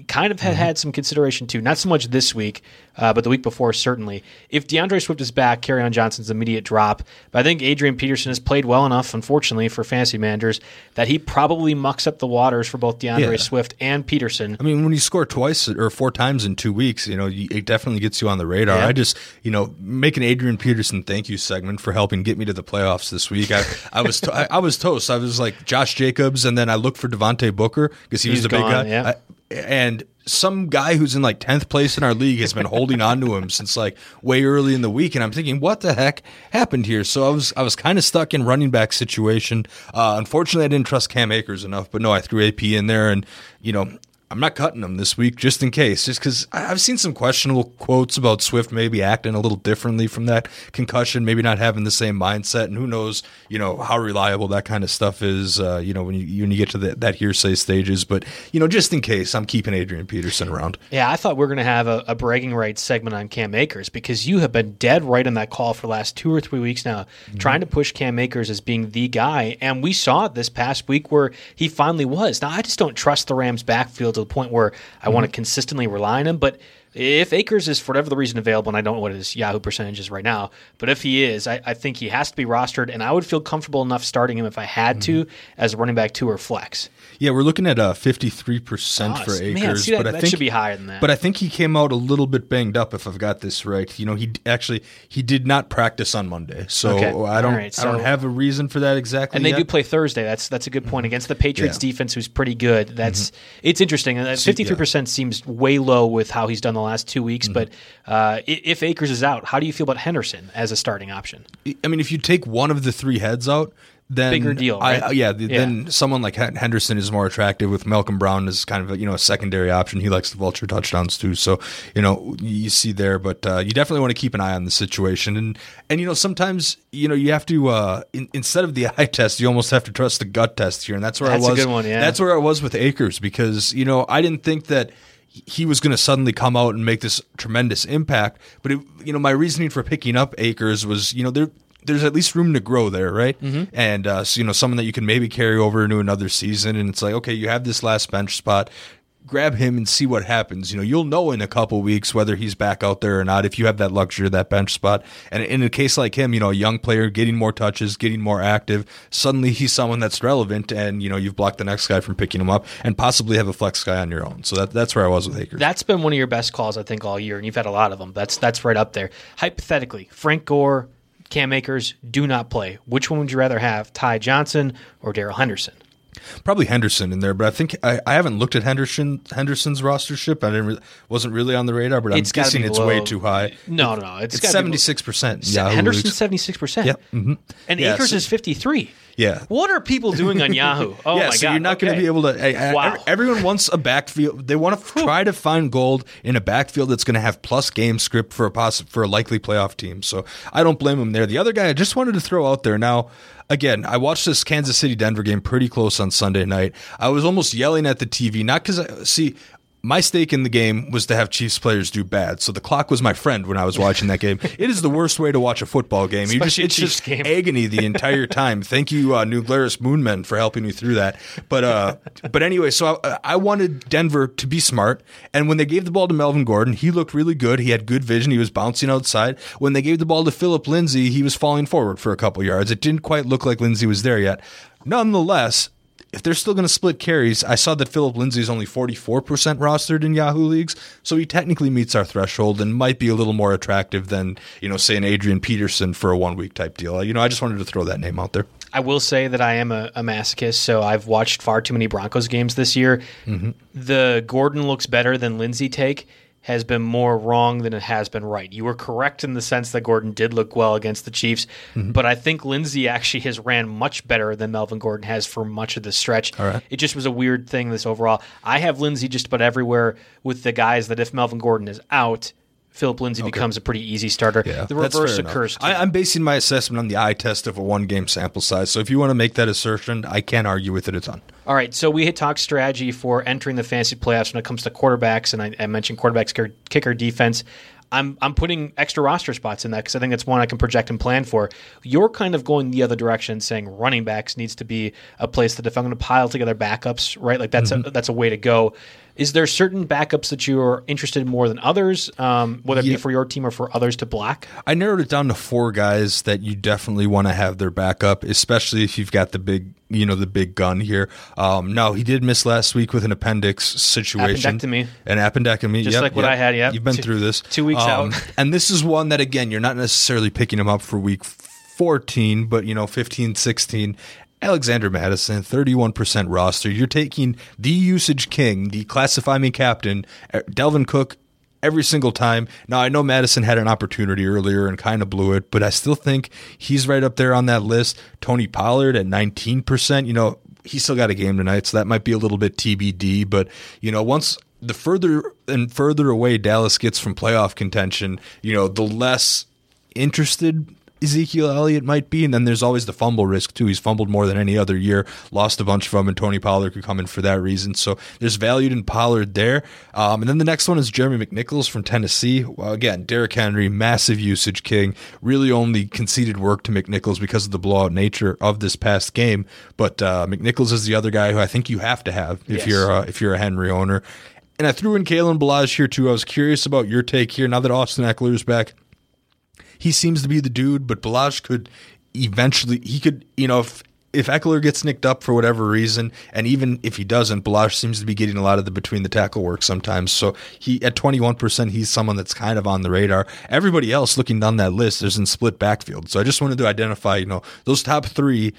kind of had had some consideration too. Not so much this week, uh, but the week before certainly. If DeAndre Swift is back, Kerryon Johnson's immediate drop. But I think Adrian Peterson has played well enough, unfortunately for fantasy managers, that he probably mucks up the waters for both DeAndre Yeah. Swift and Peterson. I mean, when you score twice or four times in two weeks, you know, it definitely gets you on the radar. Yeah. I just, you know, make an Adrian Peterson thank you segment for helping get me to the playoffs this week. I, I was, to, I, I was toast. I was like Josh Jacobs, and then I looked for Devontae Booker because he was He's the big guy. yeah. I- and some guy who's in like 10th place in our league has been holding on to him since like way early in the week and I'm thinking what the heck happened here? So I was I was kind of stuck in running back situation. Uh, unfortunately I didn't trust Cam Akers enough but no I threw AP in there and you know I'm not cutting him this week just in case, just because I've seen some questionable quotes about Swift maybe acting a little differently from that concussion, maybe not having the same mindset, and who knows, you know, how reliable that kind of stuff is, uh, you know, when you when you get to the, that hearsay stages. But you know, just in case, I'm keeping Adrian Peterson around. Yeah, I thought we were going to have a, a bragging rights segment on Cam Akers because you have been dead right on that call for the last two or three weeks now, trying to push Cam Akers as being the guy. And we saw it this past week where he finally was. Now, I just don't trust the Rams' backfield to the point where I want to mm-hmm. consistently rely on him. But if Akers is for whatever the reason available, and I don't know what his Yahoo percentage is right now, but if he is, I, I think he has to be rostered, and I would feel comfortable enough starting him if I had to mm-hmm. as a running back two or flex. Yeah, we're looking at uh, 53% Oh, for man, Akers, see, that- but I that think should be higher than that. But I think he came out a little bit banged up if I've got this right. You know, he actually he did not practice on Monday. So Okay. I don't right, I don't have a reason for that exactly. And they yet. do play Thursday. That's that's a good point against the Patriots Yeah. defense, who's pretty good. That's it's interesting. Fifty three percent seems way low with how he's done the last two weeks. But uh, if Akers is out, how do you feel about Henderson as a starting option? I mean, if you take one of the three heads out, then Bigger deal, I- right? yeah, th- Yeah. then someone like Henderson is more attractive. With Malcolm Brown as kind of a, you know a secondary option. He likes the vulture touchdowns too, so you know you see there. But uh, you definitely want to keep an eye on the situation, and and you know sometimes you know you have to uh, in, instead of the eye test, you almost have to trust the gut test here, and that's where That's a I was. good one, yeah. That's where I was with Akers because you know I didn't think that he was going to suddenly come out and make this tremendous impact. But it, you know, my reasoning for picking up Akers was, you know, there there's at least room to grow there, right? Mm-hmm. And uh, so, you know, someone that you can maybe carry over into another season, and it's like, okay, you have this last bench spot. Grab him and see what happens. You know, you'll know in a couple weeks whether he's back out there or not if you have that luxury that bench spot. And in a case like him, you know, a young player getting more touches, getting more active, suddenly he's someone that's relevant, and you know, you've blocked the next guy from picking him up, and possibly have a flex guy on your own. So that that's where I was with Akers. That's been one of your best calls, I think, all year, and you've had a lot of them. That's that's right up there. Hypothetically, Frank Gore, Cam Akers do not play. Which one would you rather have, Ty Johnson or Darrell Henderson? Probably Henderson in there, but I think I, I haven't looked at Henderson Henderson's rostership. I didn't re- wasn't really on the radar, but I'm It's guessing it's way too high. No, no, it's It's seventy six percent. Henderson's seventy six percent. Yep. mhm. And Yeah, Akers so- is fifty three. Yeah. What are people doing on Yahoo? Oh yeah, my so god. you're not going to be able to. I- I- Wow. Everyone wants a backfield. They want to try to find gold in a backfield that's going to have plus game script for a poss- for a likely playoff team. So I don't blame them there. The other guy I just wanted to throw out there now. Again, I watched this Kansas City Denver game pretty close on Sunday night. I was almost yelling at the TV, not because I see my stake in the game was to have Chiefs players do bad. So the clock was my friend when I was watching that game. It is the worst way to watch a football game. You just, it's Chiefs just game. agony the entire time. Thank you, uh, New Glarus Moonmen, for helping me through that. But uh, but anyway, so I, I wanted Denver to be smart, and when they gave the ball to Melvin Gordon, he looked really good. He had good vision. He was bouncing outside. When they gave the ball to Philip Lindsay, he was falling forward for a couple yards. It didn't quite look like Lindsay was there yet. Nonetheless, if they're still going to split carries, I saw that Philip Lindsay is only 44% rostered in Yahoo leagues, so he technically meets our threshold and might be a little more attractive than, you know, say an Adrian Peterson for a one week type deal. You know, I just wanted to throw that name out there. I will say that I am a, a masochist, so I've watched far too many Broncos games this year. Mm-hmm. The Gordon looks better than Lindsay take has been more wrong than it has been right. You were correct in the sense that Gordon did look well against the Chiefs, Mm-hmm. but I think Lindsay actually has ran much better than Melvin Gordon has for much of the stretch. Right. It just was a weird thing this overall. I have Lindsay just about everywhere with the guys that if Melvin Gordon is out, Philip Lindsay becomes a pretty easy starter. Yeah, the reverse occurs. I, I'm basing my assessment on the eye test of a one game sample size. So if you want to make that assertion, I can't argue with it a ton. All right, so we had talked strategy for entering the fantasy playoffs when it comes to quarterbacks, and I, I mentioned quarterbacks, kicker, defense. I'm I'm putting extra roster spots in that because I think that's one I can project and plan for. You're kind of going the other direction, saying running backs needs to be a place that if I'm going to pile together backups, right? Like that's a that's a way to go. Is there certain backups that you're interested in more than others, um, whether it Yeah. be for your team or for others to block? I narrowed it down to four guys that you definitely want to have their backup, especially if you've got the big, you know, the big gun here. Um, no, he did miss last week with an appendix situation, Appendectomy. an appendectomy, Just Yep, like what yep. I had, Yeah, You've been Two- through this two weeks Um, out. and this is one that again, you're not necessarily picking him up for week 14, but you know, 15, 16. Alexander Mattison, 31% roster. You're taking the usage king, the classify me captain, uh, Dalvin Cook, every single time. Now, I know Mattison had an opportunity earlier and kind of blew it, but I still think he's right up there on that list. Tony Pollard at 19%, you know, he still got a game tonight, so that might be a little bit TBD, but, you know, once the further and further away Dallas gets from playoff contention, you know, the less interested Ezekiel Elliott might be, and then there's always the fumble risk too. He's fumbled more than any other year, lost a bunch from, and Tony Pollard could come in for that reason. So there's value in Pollard there. Um, and then the next one is Jeremy McNichols from Tennessee. Well, again, Derrick Henry, massive usage king, really only conceded work to McNichols because of the blowout nature of this past game. But uh, McNichols is the other guy who I think you have to have if Yes. you're uh, if you're a Henry owner. And I threw in Kalen Ballage here too. I was curious about your take here. Now that Austin Ekeler's back, he seems to be the dude, but Ballage could eventually he could you know if if Ekeler gets nicked up for whatever reason, and even if he doesn't, Ballage seems to be getting a lot of the between the tackle work sometimes. So he at twenty one percent, he's someone that's kind of on the radar. Everybody else looking down that list is in split backfield. So I just wanted to identify, you know, those top three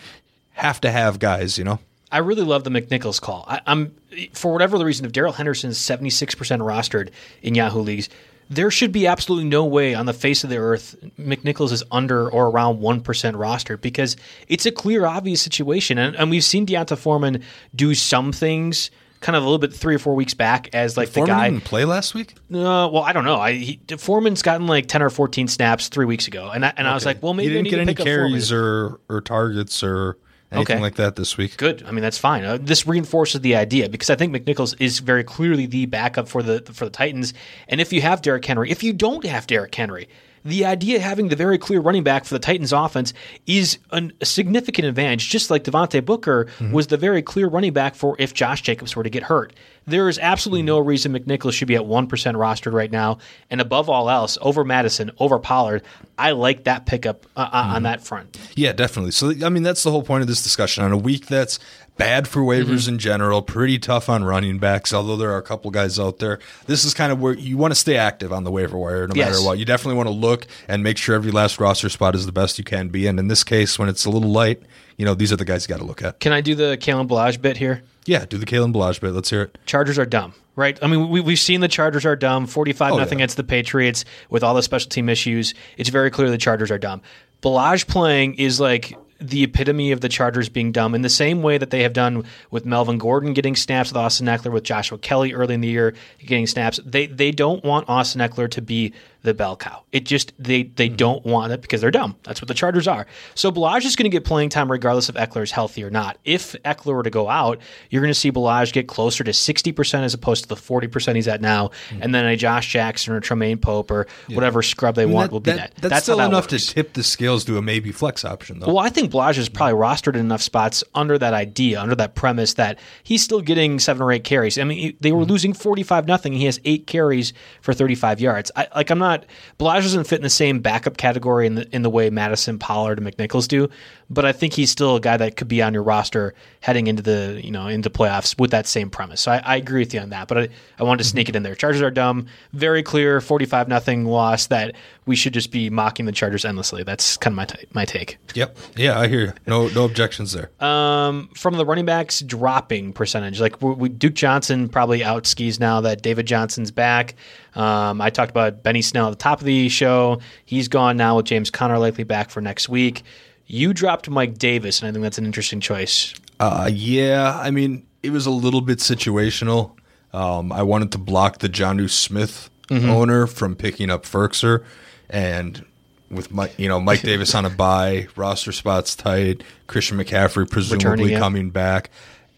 have to have guys, you know. I really love the McNichols call. I, I'm for whatever the reason, if Darrell Henderson is 76% rostered in Yahoo leagues, there should be absolutely no way on the face of the earth McNichols is under or around 1% rostered because it's a clear, obvious situation. And, and we've seen D'Onta Foreman do some things kind of a little bit three or four weeks back as like the Foreman guy. didn't play last week. Uh, well, I don't know. I he, Foreman's gotten like 10 or 14 snaps three weeks ago. And I, and I was like, well, maybe he didn't need get to any pick carries or or targets or anything Okay. like that this week. Good. I mean, that's fine. Uh, this reinforces the idea because I think McNichols is very clearly the backup for the for the Titans. And if you have Derrick Henry, if you don't have Derrick Henry, the idea of having the very clear running back for the Titans offense is an, a significant advantage, just like Devontae Booker was the very clear running back for if Josh Jacobs were to get hurt. There is absolutely no reason McNichols should be at 1% rostered right now. And above all else, over Mattison, over Pollard, I like that pickup uh, uh, on that front. Yeah, definitely. So, I mean, that's the whole point of this discussion. On a week that's bad for waivers mm-hmm. in general, pretty tough on running backs, although there are a couple guys out there. This is kind of where you want to stay active on the waiver wire no Yes. matter what. You definitely want to look and make sure every last roster spot is the best you can be. And in this case, when it's a little light, you know, these are the guys you got to look at. Can I do the Kalen Ballage bit here? Yeah, do the Kalen Ballage bit. Let's hear it. Chargers are dumb, right? I mean, we, we've seen the Chargers are dumb. Forty-five Oh, nothing yeah. against the Patriots with all the special team issues. It's very clear the Chargers are dumb. Ballage playing is like the epitome of the Chargers being dumb in the same way that they have done with Melvin Gordon getting snaps with Austin Ekeler, with Joshua Kelley early in the year getting snaps. They they don't want Austin Ekeler to be the bell cow. It just they they Mm-hmm. don't want it because they're dumb. That's what the Chargers are. So Ballage is going to get playing time regardless if Ekeler is healthy or not. If Ekeler were to go out, you're going to see Ballage get closer to 60% as opposed to the 40% he's at now. And then a Josh Jackson or Troymaine Pope or whatever scrub they Mm-hmm. I mean, want that- will be that- that. That's, still that enough works. to tip the scales to a maybe flex option, though. Well, I think Ballage is probably rostered in enough spots under that idea, under that premise that he's still getting seven or eight carries. I mean, they were losing forty-five nothing. He has eight carries for thirty-five yards. I, like I'm not Ballage doesn't fit in the same backup category in the in the way Mattison, Pollard, and McNichols do, but I think he's still a guy that could be on your roster heading into the you know into playoffs with that same premise. So I, I agree with you on that, but I, I wanted to sneak it in there. Chargers are dumb. Very clear, forty-five nothing loss that we should just be mocking the Chargers endlessly. That's kind of my t- my take. Yep. Yeah, I hear you. No, no objections there. Um, from the running backs dropping percentage, like we, we, Duke Johnson probably out skis now that David Johnson's back. Um, I talked about Benny Snell at the top of the show. He's gone now with James Conner likely back for next week. You dropped Mike Davis, and I think that's an interesting choice. Uh, yeah, I mean, it was a little bit situational. Um, I wanted to block the John Johnu Smith Mm-hmm. owner from picking up Ferkser, and with Mike, you know, Mike Davis on a bye, roster spots tight, Christian McCaffrey presumably coming back,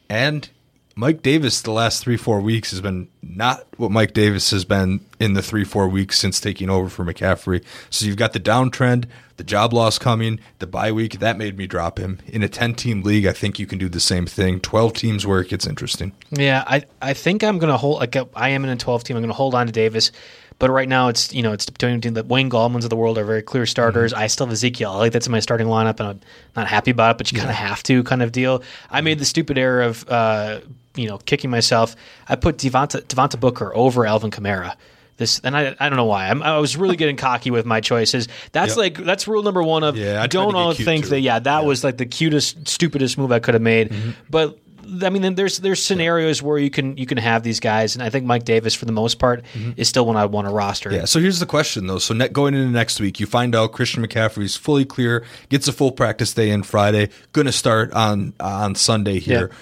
and Mike Davis the last three four weeks has been not what Mike Davis has been in the three four weeks since taking over for McCaffrey. So you've got the downtrend, the job loss coming, the bye week that made me drop him in a ten team league. I think you can do the same thing. Twelve teams where it gets interesting. Yeah, I I think I'm gonna hold like I am in a 12 team. I'm gonna hold on to Davis, but right now it's you know it's between the Wayne Gallmans of the world are very clear starters. I still have Ezekiel. I like that's in my starting lineup, and I'm not happy about it, but you kind of have to kind of deal. I made the stupid error of uh, you know kicking myself. I put Devontae Devontae Booker over Alvin Kamara. This and I, I don't know why I'm, I was really getting cocky with my choices. That's Yep. like that's rule number one of Yeah, I don't all think too. that yeah that was like the cutest stupidest move I could have made. Mm-hmm. But I mean, there's there's scenarios where you can you can have these guys, and I think Mike Davis for the most part is still one I'd want to roster. Mm-hmm. Yeah. So here's the question though. So net going into next week, you find out Christian McCaffrey's fully clear, gets a full practice day in Friday, going to start on on Sunday here. Yeah.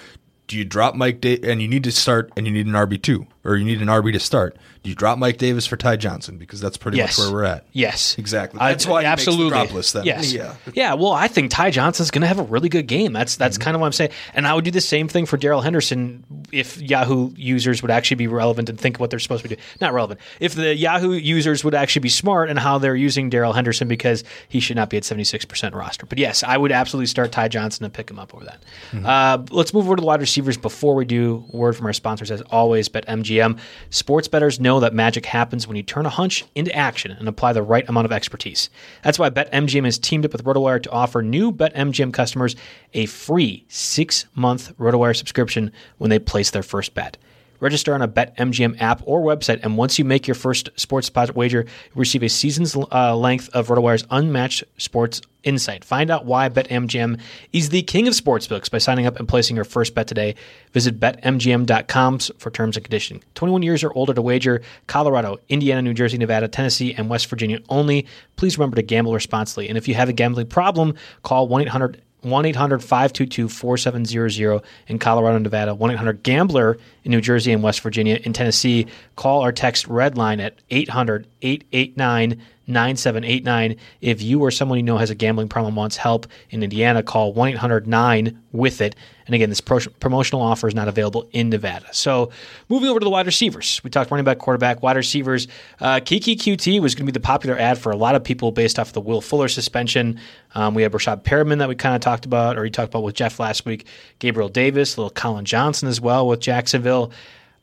Do you drop Mike da- and you need to start and you need an RB two or you need an RB to start? You drop Mike Davis for Ty Johnson because that's pretty Yes. much where we're at? Yes, Exactly. I- That's why makes the absolutely drop list then. Yes, Yeah. yeah. Well, I think Ty Johnson's going to have a really good game. That's that's Mm-hmm. kind of what I'm saying. And I would do the same thing for Darrell Henderson if Yahoo users would actually be relevant and think what they're supposed to be doing. Not relevant. If the Yahoo users would actually be smart and how they're using Darrell Henderson because he should not be at 76 percent roster. But yes, I would absolutely start Ty Johnson and pick him up over that. Mm-hmm. Uh, let's move over to the wide receivers before we do. Word from our sponsors as always. Bet MGM. Sports bettors know that magic happens when you turn a hunch into action and apply the right amount of expertise. That's why BetMGM has teamed up with RotoWire to offer new BetMGM customers a free six-month RotoWire subscription when they place their first bet. Register on a BetMGM app or website, and once you make your first sports deposit wager, you receive a season's uh, length of RotoWire's unmatched sports insight. Find out why BetMGM is the king of sportsbooks by signing up and placing your first bet today. Visit BetMGM.com for terms and conditions. 21 years or older to wager. Colorado, Indiana, New Jersey, Nevada, Tennessee, and West Virginia only. Please remember to gamble responsibly. And if you have a gambling problem, call 1 800 1 800 522 4700 in Colorado and Nevada, 1 800 Gambler in New Jersey and West Virginia. In Tennessee, call or text Redline at 800 889 9789. If you or someone you know has a gambling problem wants help in Indiana, call 1 800 9 with it. And again, this pro- promotional offer is not available in Nevada. So moving over to the wide receivers. We talked running back, quarterback, wide receivers. Uh, Keke Coutee was going to be the popular ad for a lot of people based off of the Will Fuller suspension. Um, we have Rashad Perriman that we kind of talked about, or he talked about with Jeff last week. Gabriel Davis, little Collin Johnson as well with Jacksonville.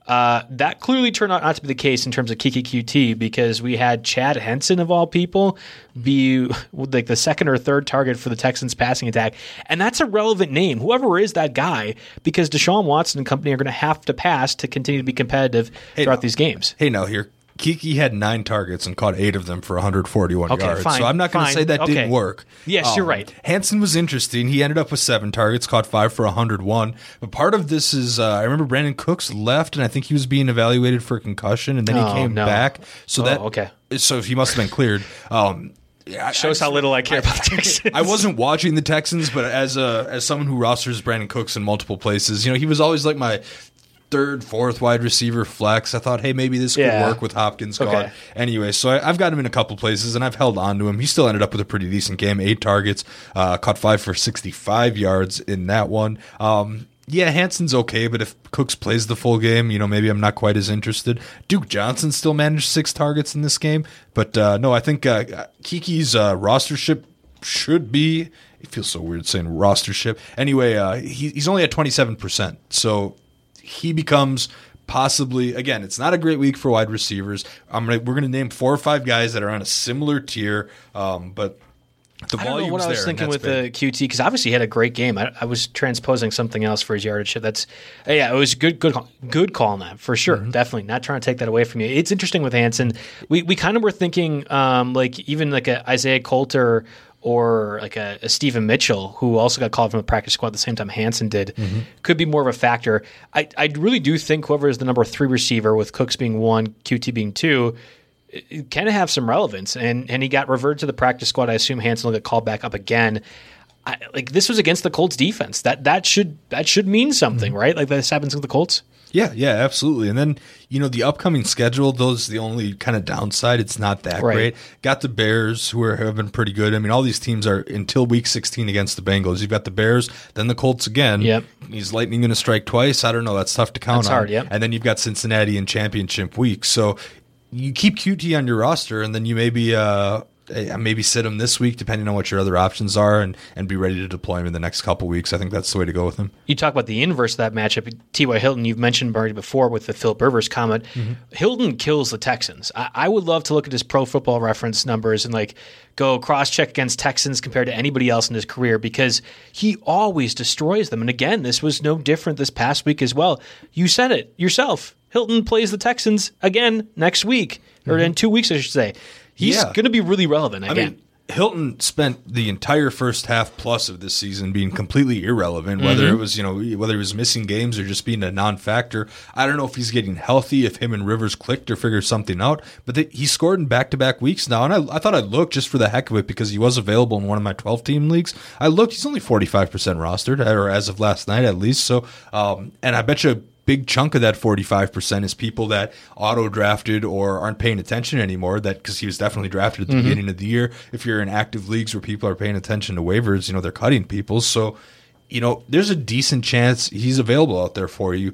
Uh, that clearly turned out not to be the case in terms of Keke Coutee because we had Chad Hansen of all people be like the second or third target for the Texans passing attack, and that's a relevant name. Whoever is that guy, because Deshaun Watson and company are going to have to pass to continue to be competitive throughout now- these games. Hey, now here. Keke had nine targets and caught eight of them for 141 Okay, yards. fine, so I'm not going to say that okay. didn't work. Yes, you're right. Hansen was interesting. He ended up with seven targets, caught five for 101. But part of this is uh, I remember Brandin Cooks left, and I think he was being evaluated for concussion, and then Oh, he came no. back. So Oh, that okay. So he must have been cleared. Um, Yeah, I- Shows I how little I care about Texans. I wasn't watching the Texans, but as a as someone who rosters Brandin Cooks in multiple places, you know, he was always like my third, fourth wide receiver flex. I thought, hey, maybe this could Yeah. work with Hopkins Okay. Anyway, so I, I've got him in a couple places, and I've held on to him. He still ended up with a pretty decent game, eight targets, uh, caught five for sixty five yards in that one. Um, yeah, Hansen's okay, but if Cooks plays the full game, you know, maybe I'm not quite as interested. Duke Johnson still managed six targets in this game, but uh, no, I think uh, Keke's uh, rostership should be. It feels so weird saying rostership. Anyway, uh, he, he's only at 27%. So he becomes possibly, again, it's not a great week for wide receivers. I'm gonna, we're going to name four or five guys that are on a similar tier, um, but the I don't know what I was there, thinking with big. the Coutee because obviously he had a great game. I, I was transposing something else for his yardage. That's yeah, it was good, good, call- good call on that for sure. Mm-hmm. Definitely not trying to take that away from you. It's interesting with Hansen. We we kind of were thinking um, like even like a Isaiah Coulter or like a, a Steven Mitchell who also got called from the practice squad at the same time Hansen did Mm-hmm. could be more of a factor. I I really do think whoever is the number three receiver with Cooks being one, Coutee being two of have some relevance. And and he got reverted to the practice squad. I assume Hansen will get called back up again. I, like this was against the Colts defense. That that should that should mean something, Mm-hmm. right? Like this happens with the Colts. Yeah, yeah, absolutely. And then, you know, the upcoming schedule, those the only kind of downside. It's not that Right. great. Got the Bears, who are, have been pretty good. I mean, all these teams are until week 16 against the Bengals. You've got the Bears, then the Colts again. Yep. Is Lightning going to strike twice? I don't know. That's tough to count That's on. hard, yep. And then you've got Cincinnati in championship week. So you keep Coutee on your roster, and then you maybe. Uh, Maybe sit him this week, depending on what your other options are, and, and be ready to deploy him in the next couple weeks. I think that's the way to go with him. You talk about the inverse of that matchup. T.Y. Hilton, you've mentioned already before with the Philip Rivers comment. Mm-hmm. Hilton kills the Texans. I, I would love to look at his pro football reference numbers and like go cross check against Texans compared to anybody else in his career because he always destroys them. And again, this was no different this past week as well. You said it yourself. Hilton plays the Texans again next week, or in two weeks, I should say. He's. Yeah. going to be really relevant I mean, Hilton spent the entire first half plus of this season being completely irrelevant, whether Mm-hmm. it was, you know, whether he was missing games or just being a non factor. I don't know if he's getting healthy, if him and Rivers clicked or figured something out, but they, he scored in back to back weeks now. And I, I thought I'd look just for the heck of it because he was available in one of my 12 team leagues. I looked, he's only 45% rostered, or as of last night at least. So, um, and I bet you big chunk of that 45% is people that auto drafted or aren't paying attention anymore that because he was definitely drafted at the mm-hmm. beginning of the year. If you're in active leagues where people are paying attention to waivers you know they're cutting people. So you know there's a decent chance he's available out there for you.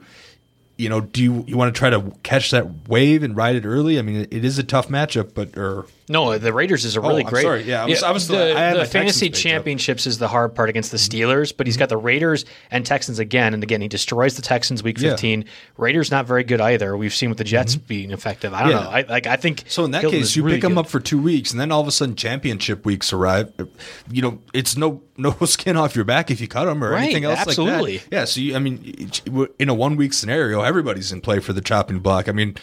You know do you, you want to try to catch that wave and ride it early? I mean it, it is a tough matchup but or No, the Raiders is a really Oh, I'm great. sorry. Yeah, I was- I was still- the, the my fantasy page up. championships is the hard part against the Steelers, but he's mm-hmm. got the Raiders and Texans again, and again he destroys the Texans week Yeah. fifteen. Raiders not very good either. We've seen with the Jets mm-hmm. being effective. I don't Yeah. know. I like. I think So in that Hilton case, you really pick him up for two weeks, and then all of a sudden, championship weeks arrive. You know, it's no no skin off your back if you cut him or Right, anything else absolutely. like that. Yeah. So you, I mean, in a one week scenario, everybody's in play for the chopping block. I mean.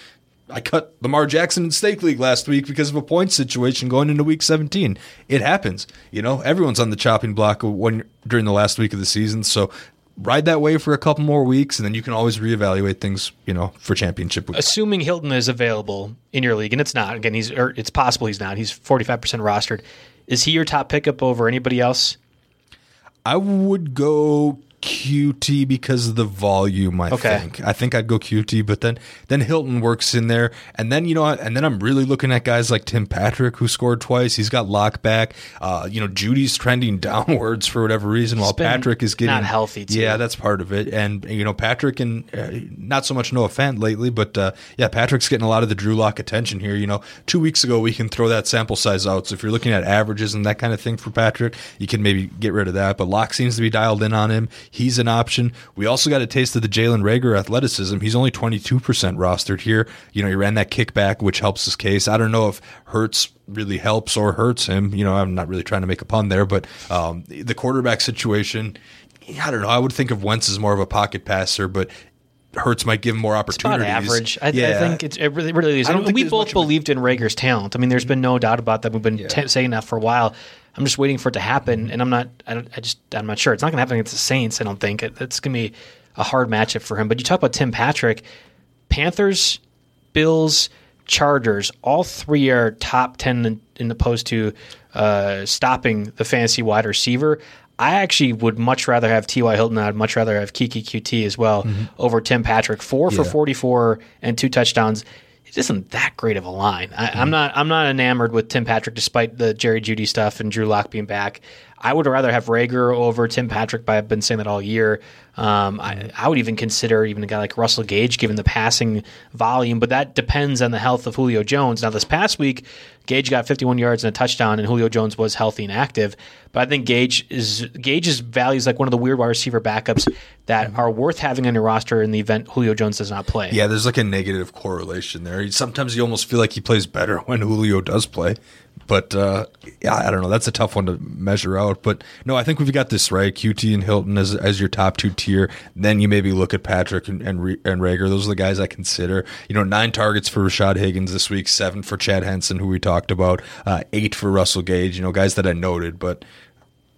I cut Lamar Jackson in Stake League last week because of a point situation going into Week 17. It happens, you know. Everyone's on the chopping block when during the last week of the season. So ride that wave for a couple more weeks, and then you can always reevaluate things, you know, for championship week. assuming Hilton is available in your league, and it's not. Again, he's or it's possible he's not. He's forty five percent rostered. Is he your top pickup over anybody else? I would go Coutee because of the volume. I Okay. think. I think I'd go Coutee, but then then Hilton works in there, and then you know, and then I'm really looking at guys like Tim Patrick who scored twice. He's got lock back. Uh, you know, Jeudy's trending downwards for whatever reason, while Patrick is getting not healthy, too. Yeah, that's part of it. And you know, Patrick and uh, not so much Noah Fant lately, but uh, yeah, Patrick's getting a lot of the Drew Lock attention here. You know, two weeks ago we can throw that sample size out. So if you're looking at averages and that kind of thing for Patrick, you can maybe get rid of that. But Lock seems to be dialed in on him. He's an option. We also got a taste of the Jalen Reagor athleticism. He's only 22% rostered here. You know, he ran that kickback, which helps his case. I don't know if Hurts really helps or hurts him. You know, I'm not really trying to make a pun there, but um, the quarterback situation. I don't know. I would think of Wentz as more of a pocket passer, but Hurts might give him more It's about opportunities. average. I, I Yeah. think it's, it really, really is. I don't And think we both much a- believed in Reagor's talent. I mean, there's been no doubt about that. We've been Yeah. t- saying that for a while. I'm just waiting for it to happen, and I'm not. I, don't, I just. I'm not sure. It's not going to happen against the Saints. I don't think it, it's going to be a hard matchup for him. But you talk about Tim Patrick, Panthers, Bills, Chargers. All three are top 10 in, in opposed to uh, stopping the fantasy wide receiver. I actually would much rather have T.Y. Hilton. I'd much rather have Keke Coutee as well mm-hmm. over Tim Patrick. Four for 44 and two touchdowns. It isn't that great of a line. I, am mm-hmm. not. I'm not enamored with Tim Patrick, despite the Jerry Jeudy stuff and Drew Lock being back. I would rather have Reagor over Tim Patrick, but I've been saying that all year. Um, I, I, would even consider even a guy like Russell Gage, given the passing volume, but that depends on the health of Julio Jones. Now, this past week, Gage got 51 yards and a touchdown, and Julio Jones was healthy and active. But I think Gage is Gage's value is like one of the weird wide receiver backups that are worth having on your roster in the event Julio Jones does not play. Yeah, there's like a negative correlation there. Sometimes you almost feel like he plays better when Julio does play. But uh, yeah, I don't know. That's a tough one to measure out. But no, I think we've got this right. Coutee and Hilton as as your top two tier. Then you maybe look at Patrick and and, and Reagor. Those are the guys I consider. You know, nine targets for Rashad Higgins this week, seven for Chad Hansen, who we talked about, uh, eight for Russell Gage. You know, guys that I noted, but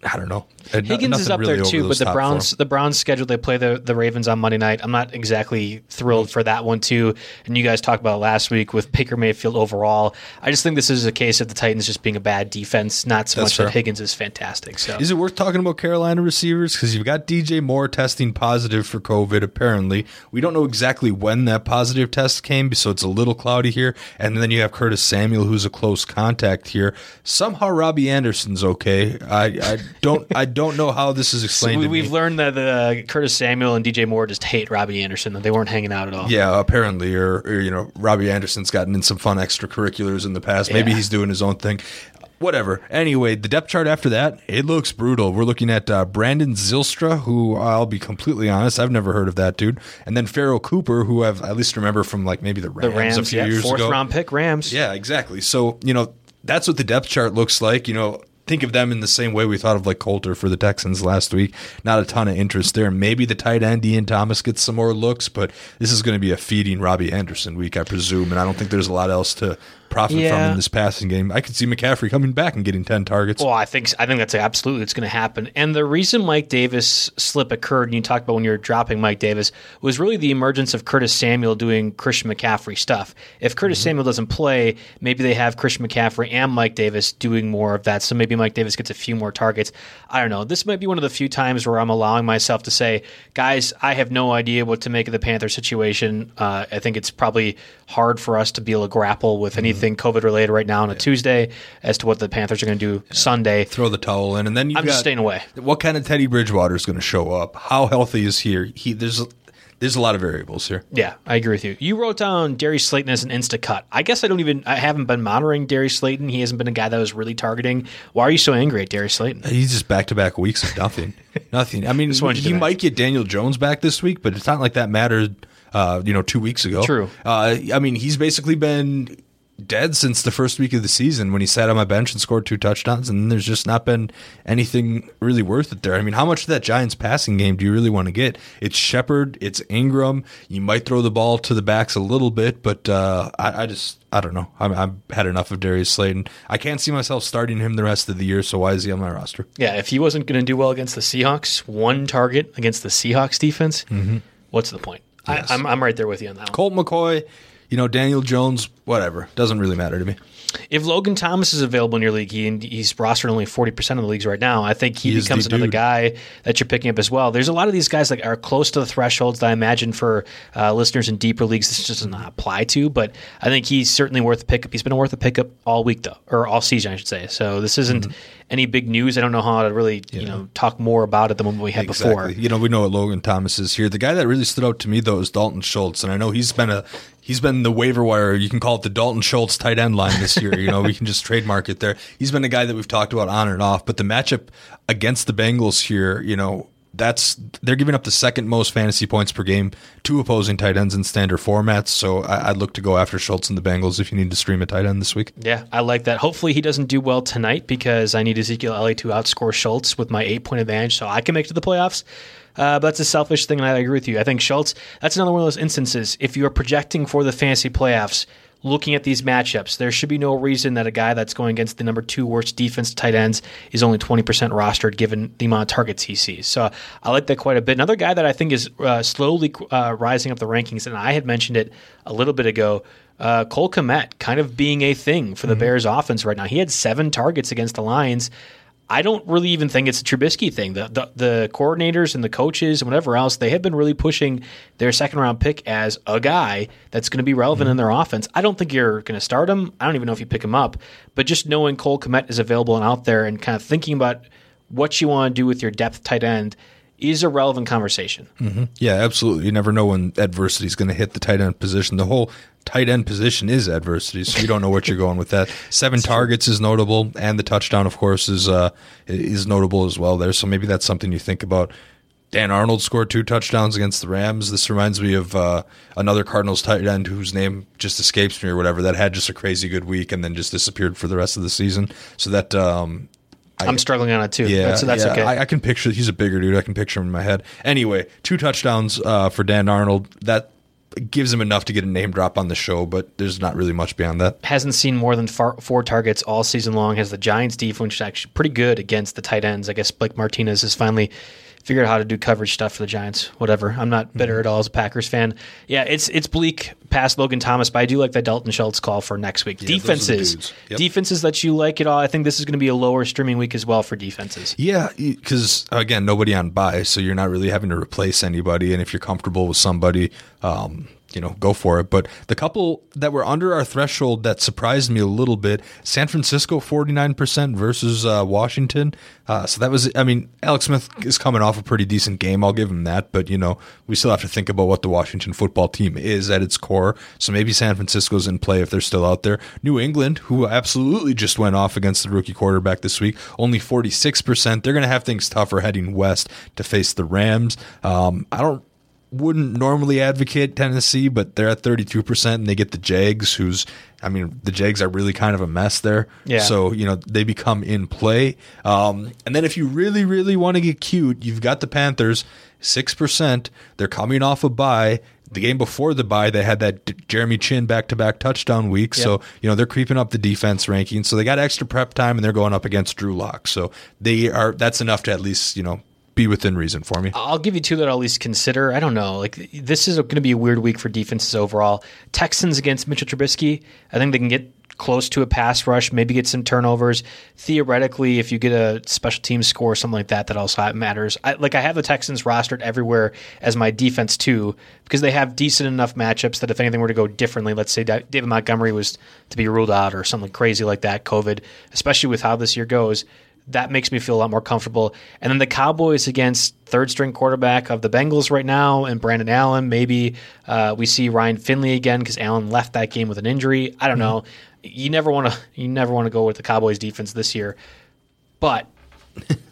I don't know. Higgins is up really there too, but the Browns the Browns schedule they play the, the Ravens on Monday night. I'm not exactly thrilled for that one too. And you guys talked about last week with Baker Mayfield overall. I just think this is a case of the Titans just being a bad defense, not so That's much fair. that Higgins is fantastic. So is it worth talking about Carolina receivers because you've got DJ Moore testing positive for COVID? Apparently, we don't know exactly when that positive test came, so it's a little cloudy here. And then you have Curtis Samuel, who's a close contact here. Somehow Robbie Anderson's okay. I, I don't I don't know how this is explained. So we, have learned that uh, Curtis Samuel and DJ Moore just hate Robbie Anderson. That they weren't hanging out at all. Yeah, apparently, or, or you know, Robbie Anderson's gotten in some fun extracurriculars in the past. Maybe yeah. he's doing his own thing whatever. Anyway, the depth chart after that, it looks brutal. We're looking at uh, Brandon Zylstra, who I'll be completely honest, I've never heard of that dude, and then Pharoh Cooper, who I've at least remember from like maybe the Rams, the Rams a few yeah, years fourth ago. round pick Rams. Yeah, exactly. So you know that's what the depth chart looks like. You know, think of them in the same way we thought of like Coulter for the Texans last week. Not a ton of interest there. Maybe the tight end Ian Thomas gets some more looks, but this is going to be a feeding Robbie Anderson week, I presume, and I don't think there's a lot else to profit yeah. from in this passing game. I could see McCaffrey coming back and getting ten targets. Well, I think I think that's absolutely it's going to happen. And the reason Mike Davis slip occurred, and you talked about when you were dropping Mike Davis, was really the emergence of Curtis Samuel doing Christian McCaffrey stuff. If Curtis mm-hmm. Samuel doesn't play, maybe they have Christian McCaffrey and Mike Davis doing more of that. So maybe Mike Davis gets a few more targets. I don't know. This might be one of the few times where I'm allowing myself to say, guys, I have no idea what to make of the Panther situation. Uh, I think it's probably hard for us to be able to grapple with mm-hmm. Anything. COVID related right now on a. Tuesday as to what the Panthers are going to do. Sunday. Throw the towel in, and then I'm just staying away. What kind of Teddy Bridgewater is going to show up? How healthy is he? He there's there's a lot of variables here. Yeah, I agree with you. You wrote down Darius Slayton as an insta cut. I guess I don't even I haven't been monitoring Darius Slayton. He hasn't been a guy that was really targeting. Why are you so angry at Darius Slayton? He's just back to back weeks of nothing. nothing. I mean, he might get Daniel Jones back this week, but it's not like that mattered. Uh, you know, two weeks ago. True. Uh, I mean, he's basically been dead since the first week of the season when he sat on my bench and scored two touchdowns, and there's just not been anything really worth it there. I mean, how much of that Giants passing game do you really want to get? It's Shepard, it's Ingram. You might throw the ball to the backs a little bit, but uh, I, I, just I don't know. I'm, I've had enough of Darius Slayton. I can't see myself starting him the rest of the year. So why is he on my roster? Yeah, if he wasn't going to do well against the Seahawks, one target against the Seahawks defense, mm-hmm. what's the point? Yes. I, I'm, I'm right there with you on that. One. Colt McCoy you know, Daniel Jones, whatever. Doesn't really matter to me. If Logan Thomas is available in your league, he, he's rostered only 40% of the leagues right now. I think he, he becomes another dude. guy that you're picking up as well. There's a lot of these guys that are close to the thresholds that I imagine for uh, listeners in deeper leagues this does not apply to, but I think he's certainly worth a pickup. He's been worth a pickup all week, though, or all season, I should say. So this isn't mm-hmm. Any big news. I don't know how to really yeah. you know talk more about it than what we had exactly. before. You know, we know what Logan Thomas is here. The guy that really stood out to me, though, is Dalton Schultz. And I know he's been a he's been the waiver wire. You can call it the Dalton Schultz tight end line this year. You know, we can just trademark it there. He's been a guy that we've talked about on and off. But the matchup against the Bengals here, you know, that's they're giving up the second most fantasy points per game to opposing tight ends in standard formats. So I, would look to go after Schultz and the Bengals if you need to stream a tight end this week. Yeah, I like that. Hopefully he doesn't do well tonight because I need Ezekiel Elliott to outscore Schultz with my eight point advantage, so I can make to the playoffs. Uh, but that's a selfish thing, and I agree with you. I think Schultz, that's another one of those instances. If you're projecting for the fantasy playoffs, looking at these matchups, there should be no reason that a guy that's going against the number two worst defense tight ends is only 20% rostered given the amount of targets he sees. So I like that quite a bit. Another guy that I think is uh, slowly uh, rising up the rankings, and I had mentioned it a little bit ago, uh, Cole Kmet kind of being a thing for the Bears offense right now. He had seven targets against the Lions. I don't really even think it's a Trubisky thing. The, the the coordinators and the coaches and whatever else, they have been really pushing their second round pick as a guy that's going to be relevant mm-hmm. in their offense. I don't think you're going to start him. I don't even know if you pick him up, but just knowing Cole Kmet is available and out there and kind of thinking about what you want to do with your depth tight end is a relevant conversation. Mm-hmm. Yeah, absolutely. You never know when adversity is going to hit the tight end position. The whole tight end position is adversity, so you don't know what you're going with that. Seven targets is notable, and the touchdown, of course, is uh, is notable as well there. So maybe that's something you think about. Dan Arnold scored two touchdowns against the Rams. This reminds me of uh, another Cardinals tight end whose name just escapes me or whatever that had just a crazy good week and then just disappeared for the rest of the season. So that um, I'm struggling on it too. yeah, so that's yeah. okay. I, I can picture. He's a bigger dude. I can picture him in my head. Anyway, two touchdowns uh, for Dan Arnold. That gives him enough to get a name drop on the show, but there's not really much beyond that. hasn't seen more than far, four targets all season long. Has the Giants' defense actually pretty good against the tight ends. I guess Blake Martinez is finally figured out how to do coverage stuff for the Giants. Whatever. I'm not bitter Mm-hmm. at all as a Packers fan. Yeah, it's it's bleak past Logan Thomas, but I do like that Dalton Schultz call for next week. the defenses. Yep. defenses that you like at all. I think this is going to be a lower streaming week as well for defenses. Yeah, because again, nobody on buy, so you're not really having to replace anybody. And if you're comfortable with somebody, um, you know, go for it. But the couple that were under our threshold that surprised me a little bit: San Francisco 49% versus uh, Washington. Uh, so that was, I mean, Alex Smith is coming off a pretty decent game. I'll give him that. But you know, we still have to think about what the Washington football team is at its core. So maybe San Francisco's in play if they're still out there. New England, who absolutely just went off against the rookie quarterback this week, only 46%. They're going to have things tougher heading west to face the Rams. Um, I don't wouldn't normally advocate Tennessee, but they're at 32% and they get the Jags, who's, I mean, the Jags are really kind of a mess there. Yeah. So, you know, they become in play. Um, and then if you really, really want to get cute, you've got the Panthers, 6%. They're coming off a bye. The game before the bye, they had that D- Jeremy Chinn back to back touchdown week. So, you know, they're creeping up the defense ranking. So they got extra prep time and they're going up against Drew Lock. So they are, that's enough to at least, you know, be within reason for me. I'll give you two that I'll at least consider. I don't know. Like this is going to be a weird week for defenses overall. Texans against Mitchell Trubisky. I think they can get close to a pass rush, maybe get some turnovers. Theoretically, if you get a special team score or something like that, that also matters. I, like I have the Texans rostered everywhere as my defense too, because they have decent enough matchups that if anything were to go differently, let's say David Montgomery was to be ruled out or something crazy like that, COVID, especially with how this year goes that makes me feel a lot more comfortable. And then the Cowboys against third string quarterback of the Bengals right now and Brandon Allen. Maybe uh, we see Ryan Finley again because Allen left that game with an injury. I don't know. You never want to. You never want to go with the Cowboys defense this year, but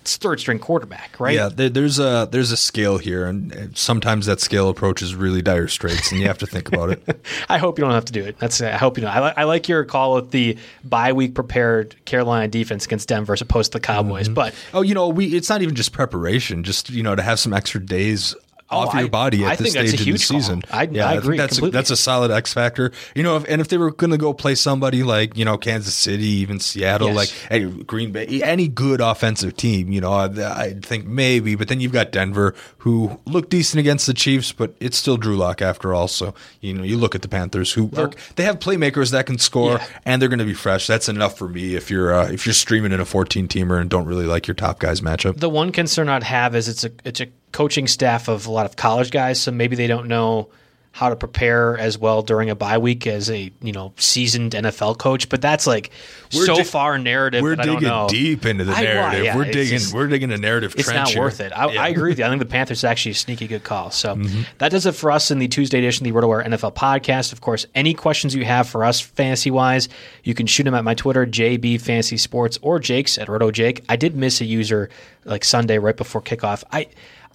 it's third string quarterback, right? Yeah, there, there's a there's a scale here, and sometimes that scale approaches really dire straits, and you have to think about it. I hope you don't have to do it. That's I hope you don't. I, li- I like your call with the bye week prepared Carolina defense against Denver as opposed to the Cowboys, mm-hmm. but Oh, you know, we it's not even just preparation, just you know, to have some extra days off Oh, I- your body at I this stage of the season. I- yeah, I think agree that's a, that's a solid X factor. You know, if, and if they were going to go play somebody like you know Kansas City, even Seattle, Yes. like any, Green Bay, any good offensive team, you know, I, I think maybe. But then you've got Denver, who looked decent against the Chiefs, but it's still Drew Lock after all. So you know, you look at the Panthers, who are, they have playmakers that can score, Yeah. and they're going to be fresh. That's enough for me if you're uh, if you're streaming in a 14 teamer and don't really like your top guys matchup. The one concern I'd have is it's a it's a coaching staff of a lot of college guys, so maybe they don't know how to prepare as well during a bye week as a you know seasoned NFL coach. But that's like We're so dig- far narrative. We're I digging deep into the I- narrative. yeah, we're digging. just- we're digging a narrative. It's trench not here. worth it. I, Yeah. I agree with you. I think the Panthers actually a sneaky good call. So Mm-hmm. that does it for us in the Tuesday edition of the RotoWire NFL podcast. Of course, any questions you have for us fantasy wise, you can shoot them at my Twitter, JB Fantasy Sports, or Jake's at Roto Jake. I did miss a user like Sunday right before kickoff. I.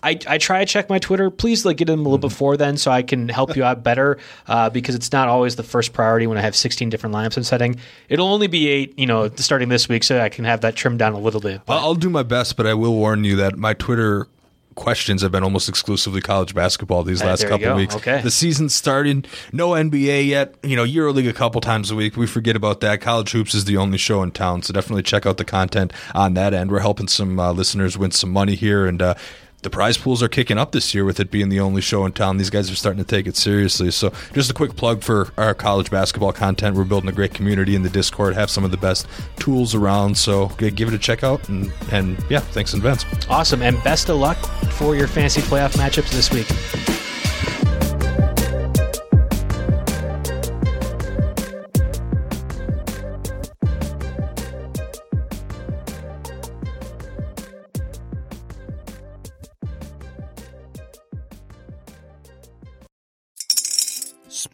I, I try to check my Twitter. Please like get them a little before then so I can help you out better uh, because it's not always the first priority when I have 16 different lineups I'm setting. It'll only be eight, you know, starting this week so I can have that trimmed down a little bit. I'll, I'll do my best, but I will warn you that my Twitter questions have been almost exclusively college basketball these last couple weeks. Okay. The season's starting. No NBA yet. You know, EuroLeague a couple times a week. We forget about that. College Hoops is the only show in town, so definitely check out the content on that end. We're helping some uh, listeners win some money here, and uh, the prize pools are kicking up this year with it being the only show in town. These guys are starting to take it seriously. So, just a quick plug for our college basketball content. We're building a great community in the Discord, have some of the best tools around. So, give it a check out. And, and yeah, thanks in advance. Awesome. And best of luck for your fantasy playoff matchups this week.